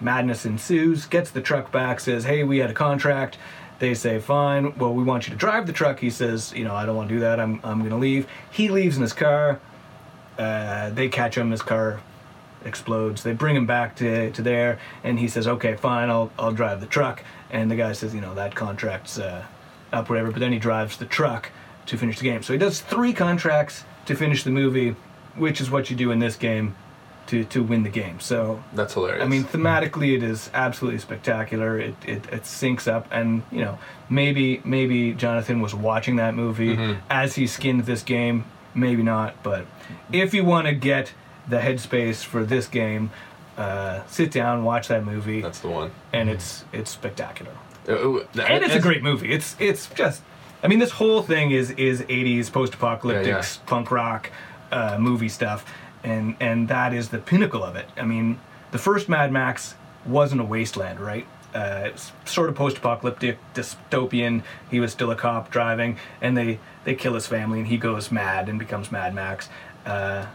Madness ensues. Gets the truck back. Says, "Hey, we had a contract." They say, "Fine. Well, we want you to drive the truck." He says, "You know, I don't want to do that. I'm I'm going to leave." He leaves in his car. Uh, they catch him. His car explodes. They bring him back to, to there, and he says, "Okay, fine, I'll I'll drive the truck." And the guy says, "You know, that contract's uh, up, whatever." But then he drives the truck to finish the game. So he does three contracts to finish the movie, which is what you do in this game to to win the game. So That's hilarious. I mean, thematically, it is absolutely spectacular. It, it it syncs up, and you know, maybe maybe Jonathan was watching that movie Mm-hmm. as he skinned this game. Maybe not, but if you want to get the headspace for this game, uh, sit down, watch that movie, that's the one. and it's it's spectacular. Uh, uh, And it's a great movie. It's it's just. I mean, this whole thing is is 80s post-apocalyptic Yeah, yeah. punk rock uh, movie stuff, and and that is the pinnacle of it. I mean, the first Mad Max wasn't a wasteland, right? Uh, sort of post-apocalyptic, dystopian. He was still a cop driving, and they they kill his family, and he goes mad and becomes Mad Max. Uh,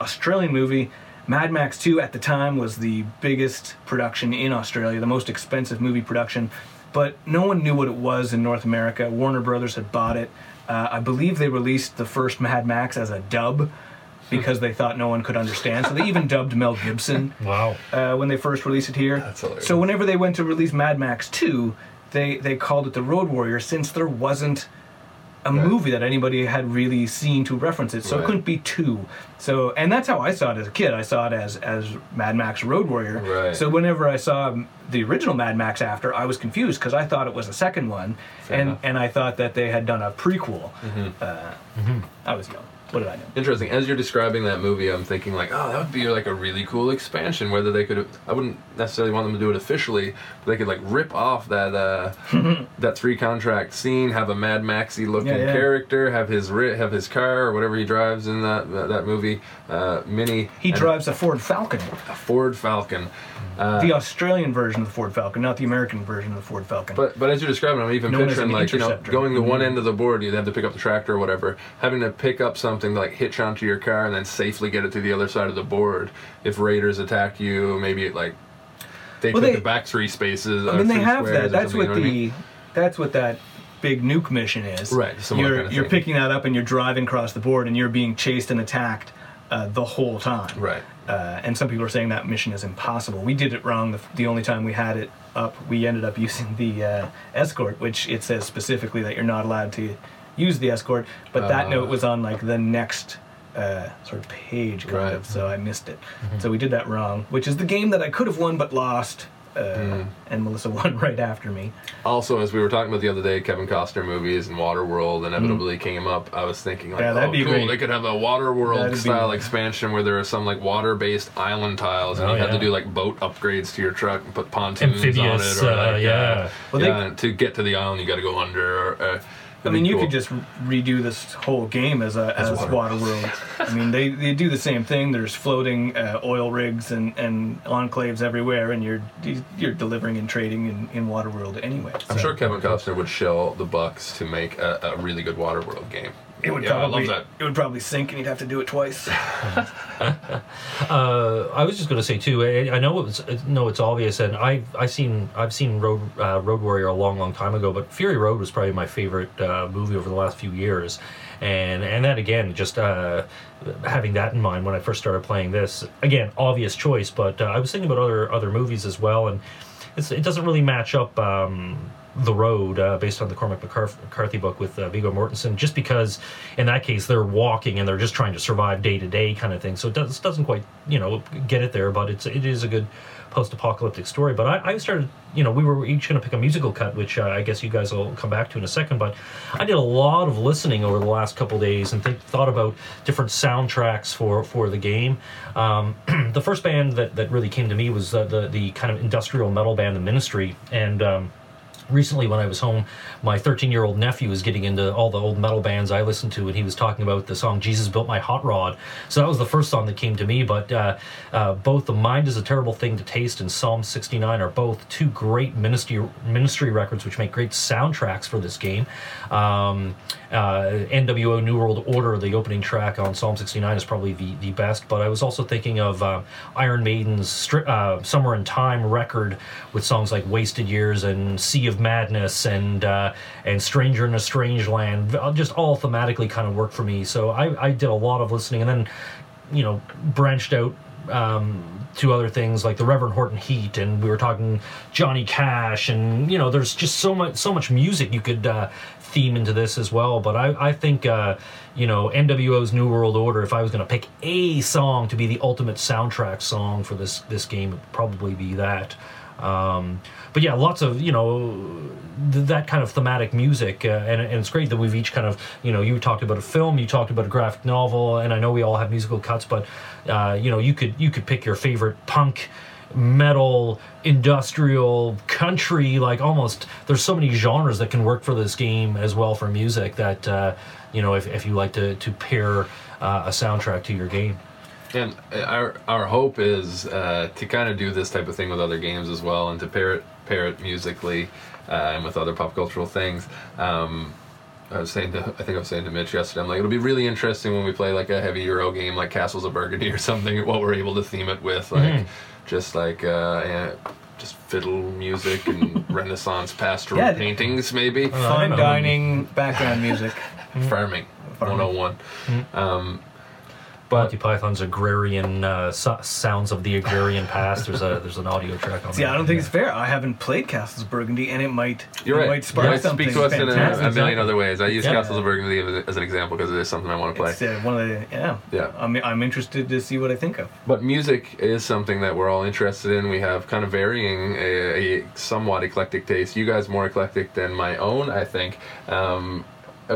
Australian movie. Mad Max 2 at the time was the biggest production in Australia, the most expensive movie production, but no one knew what it was in North America. Warner Brothers had bought it. Uh, I believe they released the first Mad Max as a dub because they thought no one could understand. So they even dubbed Mel Gibson *laughs* Wow. uh, when they first released it here. That's hilarious. So whenever they went to release Mad Max 2, they, they called it the Road Warrior since there wasn't a Right. movie that anybody had really seen to reference it. So Right. it couldn't be two. So and that's how I saw it as a kid. I saw it as as Mad Max Road Warrior. Right. So whenever I saw the original Mad Max after, I was confused because I thought it was a second one, Fair and enough. and I thought that they had done a prequel. Mm-hmm. Uh, I was young. What did I know? Interesting. As you're describing that movie, I'm thinking like, oh, that would be like a really cool expansion. Whether they could, I wouldn't necessarily want them to do it officially, but they could like rip off that uh, *laughs* that three contract scene, have a Mad Maxy looking Yeah, yeah. character, have his have his car or whatever he drives in that that, that movie, uh, Mini. He drives a Ford Falcon, a Ford Falcon. Uh, the Australian version of the Ford Falcon, not the American version of the Ford Falcon. But but as you're describing, I'm even Known picturing like you know going to one Mhm. end of the board, you'd have to pick up the tractor or whatever, having to pick up something to like hitch onto your car and then safely get it to the other side of the board. If raiders attack you, maybe it like takes Well, up they- the back three spaces. I mean, they have that. That's what you know the I mean? that's what that big nuke mission is. Right, You're kind of you're thing. picking that up and you're driving across the board and you're being chased and attacked uh, the whole time. right. Uh, and some people are saying that mission is impossible. We did it wrong. The, the only time we had it up, we ended up *laughs* using the uh, escort, which it says specifically that you're not allowed to use the escort. But that Uh. note was on like the next uh, sort of page, kind Right. of. So I missed it. So we did that wrong, which is the game that I could have won but lost. Uh, Mm. And Melissa *laughs* won right after me. Also, as we were talking about the other day, Kevin Costner movies and Waterworld inevitably came up. I was thinking like, Mm. Yeah, that'd oh, be cool, great. they could have a Waterworld That'd be- style expansion where there are some like water-based island tiles, and Oh, you had to do like boat upgrades to your truck and put pontoons on it, or uh, like, yeah. Well, they- to get to the island, you got to go under. Or, uh, I mean, you cool. could just redo this whole game as a as, As Waterworld. Waterworld. I mean, they, they do the same thing. There's floating uh, oil rigs and, and enclaves everywhere, and you're you're delivering and trading in, in Waterworld anyway. I'm sure Kevin Costner would shell the bucks to make a, a really good Waterworld game. It would yeah, probably I love that. it would probably sink, and you'd have to do it twice. *laughs* Uh, I was just going to say too. I, I know it's it- no, it's obvious, and I I seen I've seen Road uh, Road Warrior a long, long time ago, but Fury Road was probably my favorite uh, movie over the last few years. and and that again, just uh, having that in mind when I first started playing this. Again, obvious choice, but uh, I was thinking about other other movies as well, and it's, it doesn't really match up. Um, the Road, uh, based on the Cormac McCarthy book with uh, Viggo Mortensen, just because in that case they're walking and they're just trying to survive day to day kind of thing. So it does, doesn't quite, you know, get it there, but it's it is a good post-apocalyptic story. But I, I started, you know, we were each going to pick a musical cut, which uh, I guess you guys will come back to in a second. But I did a lot of listening over the last couple days and think, thought about different soundtracks for for the game. Um, *clears throat* the first band that, that really came to me was the the kind of industrial metal band, The Ministry, and um, recently when I was home, my 13 year old nephew was getting into all the old metal bands I listened to, and he was talking about the song Jesus Built My Hot Rod. So that was the first song that came to me. But uh, uh, both The Mind is a Terrible Thing to Taste and Psalm 69 are both two great ministry, ministry records which make great soundtracks for this game. Um, uh, NWO New World Order, the opening track on Psalm 69, is probably the, the best. But I was also thinking of uh, Iron Maiden's Stri- uh, Somewhere in Time record with songs like Wasted Years and Sea of Madness and uh, and Stranger in a Strange Land. Just all thematically kind of worked for me. So I, I did a lot of listening and then, you know, branched out um, to other things like the Reverend Horton Heat, and we were talking Johnny Cash, and you know, there's just so much so much music you could uh, theme into this as well. But I, I think uh, you know NWO's New World Order. If I was going to pick a song to be the ultimate soundtrack song for this this game, it would probably be that. Um, but yeah, lots of you know th- that kind of thematic music, uh, and, and it's great that we've each kind of you know you talked about a film, you talked about a graphic novel, and I know we all have musical cuts, but uh, you know you could you could pick your favorite punk metal industrial country like almost there's so many genres that can work for this game as well for music that uh, you know if, if you like to to pair uh, a soundtrack to your game. And our our hope is uh, to kind of do this type of thing with other games as well, and to pair it pair it musically uh, and with other pop cultural things. Um, I was saying to I think I was saying to Mitch yesterday. I'm like, it'll be really interesting when we play like a heavy Euro game like Castles of Burgundy or something. What we're able to theme it with, like Mhm. just like uh, yeah, just fiddle music and *laughs* Renaissance pastoral Yeah. paintings, maybe Fine dining, background music. *laughs* farming. Farming. 101. Mm-hmm. Um, Monty Python's agrarian uh, so- sounds of the agrarian past. There's a *laughs* there's an audio track on. See, that. I don't think it's fair. I haven't played Castles of Burgundy, and it might You're it right. might spark You might something speak to us in a, a million Exactly. other ways. I use Yeah. Castles of Burgundy as, as an example because it is something I want to play. It's uh, one of the yeah. Yeah. I'm I'm interested to see what I think of. But music is something that we're all interested in. We have kind of varying, a, a somewhat eclectic taste. You guys more eclectic than my own, I think. Um,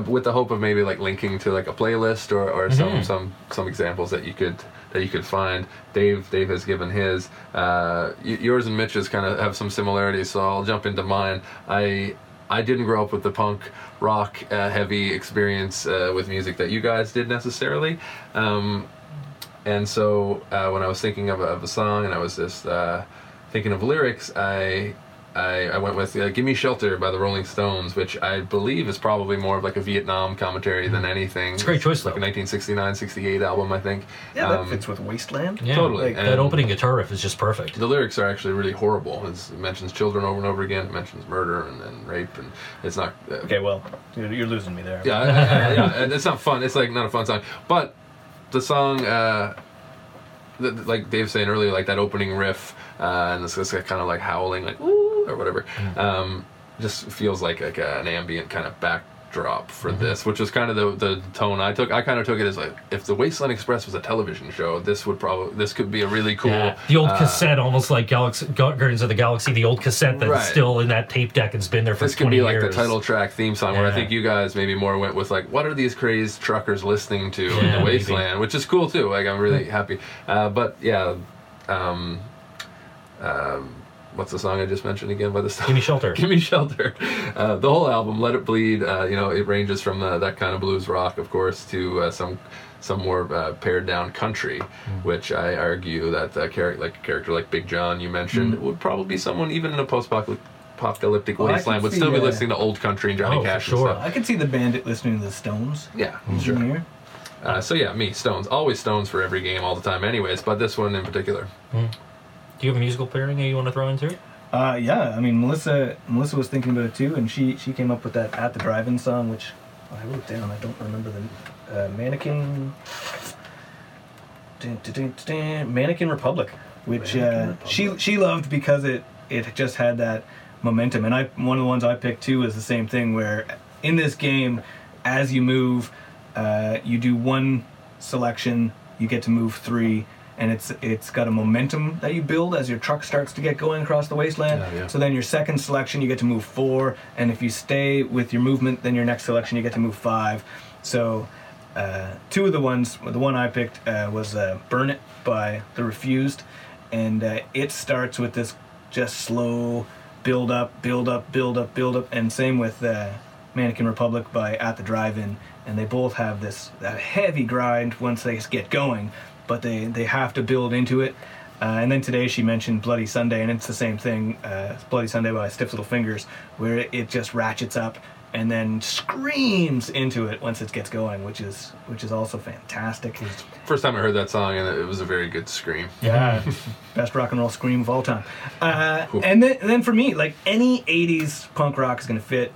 with the hope of maybe like linking to like a playlist or, or some, Mhm. some some examples that you could that you could find. Dave Dave has given his. Uh, yours and Mitch's kind of have some similarities, so I'll jump into mine. I I didn't grow up with the punk rock uh, heavy experience uh, with music that you guys did necessarily. Um, and so uh, when I was thinking of a, of a song and I was just uh, thinking of lyrics, I I, I went with uh, "Give Me Shelter" by the Rolling Stones, which I believe is probably more of like a Vietnam commentary than anything. It's a great choice, like though. a 1969, 68 album, I think. Yeah, that Um, fits with Wasteland. Yeah, Totally, Like, that opening guitar riff is just perfect. The lyrics are actually really horrible. It's, it mentions children over and over again. It mentions murder and, and rape, and it's not. Uh, Okay, well, you're, you're losing me there. yeah, yeah, yeah, and it's not fun. It's like not a fun song. But the song, uh, th- th- like Dave was saying earlier, like that opening riff, uh, and this, this kind of like howling, like woo or whatever, um, just feels like like a, an ambient kind of backdrop for this, which was kind of the the tone I took. I kind of took it as like if the Wasteland Express was a television show, this would probably this could be a really cool. Yeah. The old uh, cassette, almost like Galaxy, Guardians of the Galaxy, the old cassette that's Right. still in that tape deck and's been there for This could 20 be like years. the title track theme song, where I think you guys maybe more went with like, what are these crazed truckers listening to in Yeah, the maybe. wasteland, which is cool too. Like I'm really happy. Uh, but yeah, um, um, what's the song I just mentioned again by the Give me shelter. *laughs* Give me shelter. Uh, the whole album, Let It Bleed. Uh, you know, it ranges from uh, that kind of blues rock, of course, to uh, some some more uh, pared down country, Mm. which I argue that uh, char- like a character like Big John you mentioned Mm. would probably be someone even in a post apocalyptic Well, wasteland would see, still be uh, listening to old country and Johnny Oh, for Cash sure. and stuff. I could see the bandit listening to the Stones. Yeah, in sure. here. Uh, so yeah, me Stones, always Stones for every game all the time, anyways. But this one in particular, Do you have a musical pairing that you want to throw into it? Uh, yeah, I mean Melissa Melissa was thinking about it too, and she she came up with that at the drive-in song, which I wrote down. I don't remember the uh, mannequin. Dun, dun, dun, dun, dun, Mannequin Republic, which Mannequin uh, Republic. she she loved because it it just had that momentum. And I one of the ones I picked too is the same thing where in this game, as you move, uh, you do one selection, you get to move three. And it's it's got a momentum that you build as your truck starts to get going across the wasteland. Yeah, yeah. So then your second selection you get to move four, and if you stay with your movement, then your next selection you get to move five. So uh, two of the ones, the one I picked uh, was uh, "Burn It" by The Refused, and uh, it starts with this just slow build up, build up, build up, build up, and same with uh, Mannequin Republic by At the Drive-In, and they both have this that heavy grind once they get going, but they they have to build into it. Uh, and then today she mentioned Bloody Sunday, and it's the same thing. Uh, Bloody Sunday by Stiff Little Fingers, where it, it just ratchets up and then screams into it once it gets going, which is which is also fantastic. First time I heard that song, and it was a very good scream. Yeah, *laughs* best rock and roll scream of all time. Uh, and then and then for me, like any '80s punk rock is gonna fit,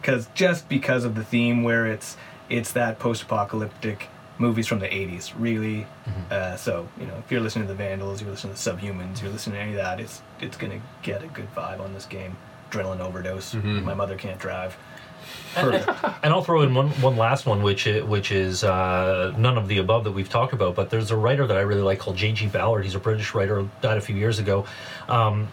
because just because of the theme, where it's it's that post-apocalyptic movies from the '80s, really. Uh, so you know, if you're listening to the Vandals, you're listening to Subhumans, you're listening to any of that, it's it's gonna get a good vibe on this game. Adrenaline overdose. My mother can't drive. Perfect. *laughs* And I'll throw in one, one last one, which i- which is uh, none of the above that we've talked about. But there's a writer that I really like called J.G. Ballard. He's a British writer, died a few years ago. Um,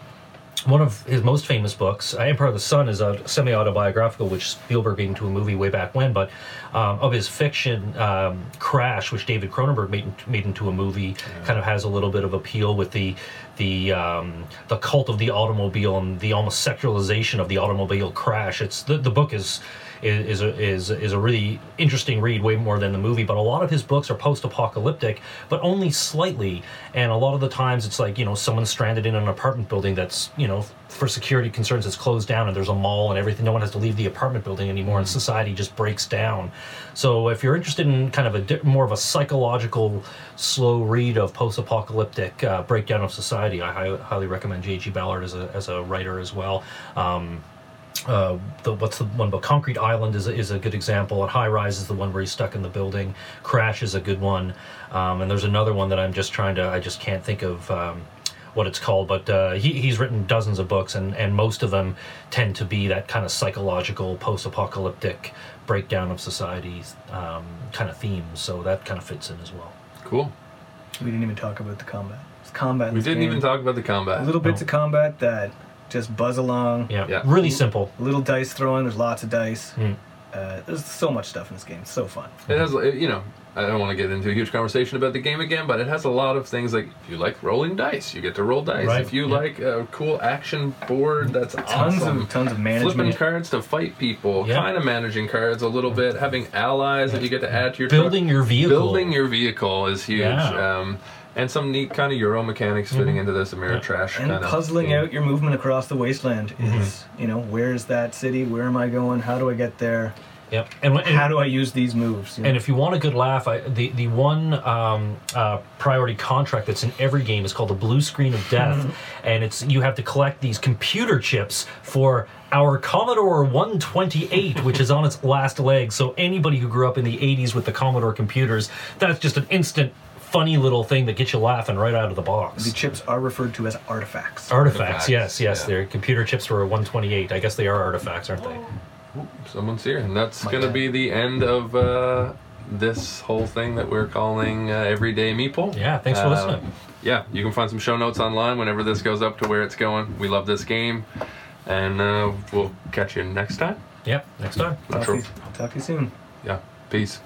one of his most famous books, Empire of the Sun, is a semi-autobiographical, which Spielberg made into a movie way back when. But um, of his fiction, um, Crash, which David Cronenberg made, made into a movie, kind of has a little bit of appeal with the the um, the cult of the automobile and the almost secularization of the automobile crash. It's the, the book is is is a, is is a really interesting read, way more than the movie. But a lot of his books are post-apocalyptic, but only slightly. And a lot of the times, it's like you know someone's stranded in an apartment building that's you know for security concerns it's closed down, and there's a mall and everything. No one has to leave the apartment building anymore, and society just breaks down. So if you're interested in kind of a di- more of a psychological, slow read of post-apocalyptic uh, breakdown of society, I hi- highly recommend J.G. Ballard as a as a writer as well. Um, uh, the what's the one but concrete island is a, is a good example and high rise is the one where he's stuck in the building crash is a good one um, and there's another one that i'm just trying to i just can't think of um, what it's called but uh, he, he's written dozens of books and, and most of them tend to be that kind of psychological post-apocalyptic breakdown of society's um, kind of themes so that kind of fits in as well Cool. we didn't even talk about the combat. It's combat. We didn't game. even talk about the combat. little bits No. of combat that just buzz along. yeah, Yeah. really simple Little dice throwing. There's lots of dice. Mm. Uh, there's so much stuff in this game. It's so fun. It has, you know, I don't want to get into a huge conversation about the game again, but it has a lot of things like if you like rolling dice, you get to roll dice. Right, If you yeah. like a cool action board, that's Tons awesome. of tons of Flipping cards to fight people, Yeah. kind of managing cards a little bit, having allies that you get to add to your building truck. your vehicle Building your vehicle is huge. Yeah. Um, and some neat kind of Euro mechanics fitting into this Ameritrash and kind of puzzling out your movement across the wasteland Mm-hmm. is, you know, where's that city? Where am I going? How do I get there? yep and, and How do I use these moves? You know? And if you want a good laugh, I, the the one um, uh, priority contract that's in every game is called the Blue Screen of Death, and it's you have to collect these computer chips for our Commodore 128, which is on its last leg. So anybody who grew up in the 80s with the Commodore computers, that's just an instant funny little thing that gets you laughing right out of the box. the chips are referred to as artifacts. Artifacts, Artifacts, yes, yes, yeah. they're computer chips for a 128. I guess they are artifacts, aren't they? Someone's here, and that's going to be the end of uh, this whole thing that we're calling uh, Everyday Meeple. Yeah, thanks for Uh, listening. Yeah, you can find some show notes online whenever this goes up to where it's going. We love this game, and uh, we'll catch you next time. Yep, next time. Not Talk, sure. to you, talk to you soon. Yeah, peace.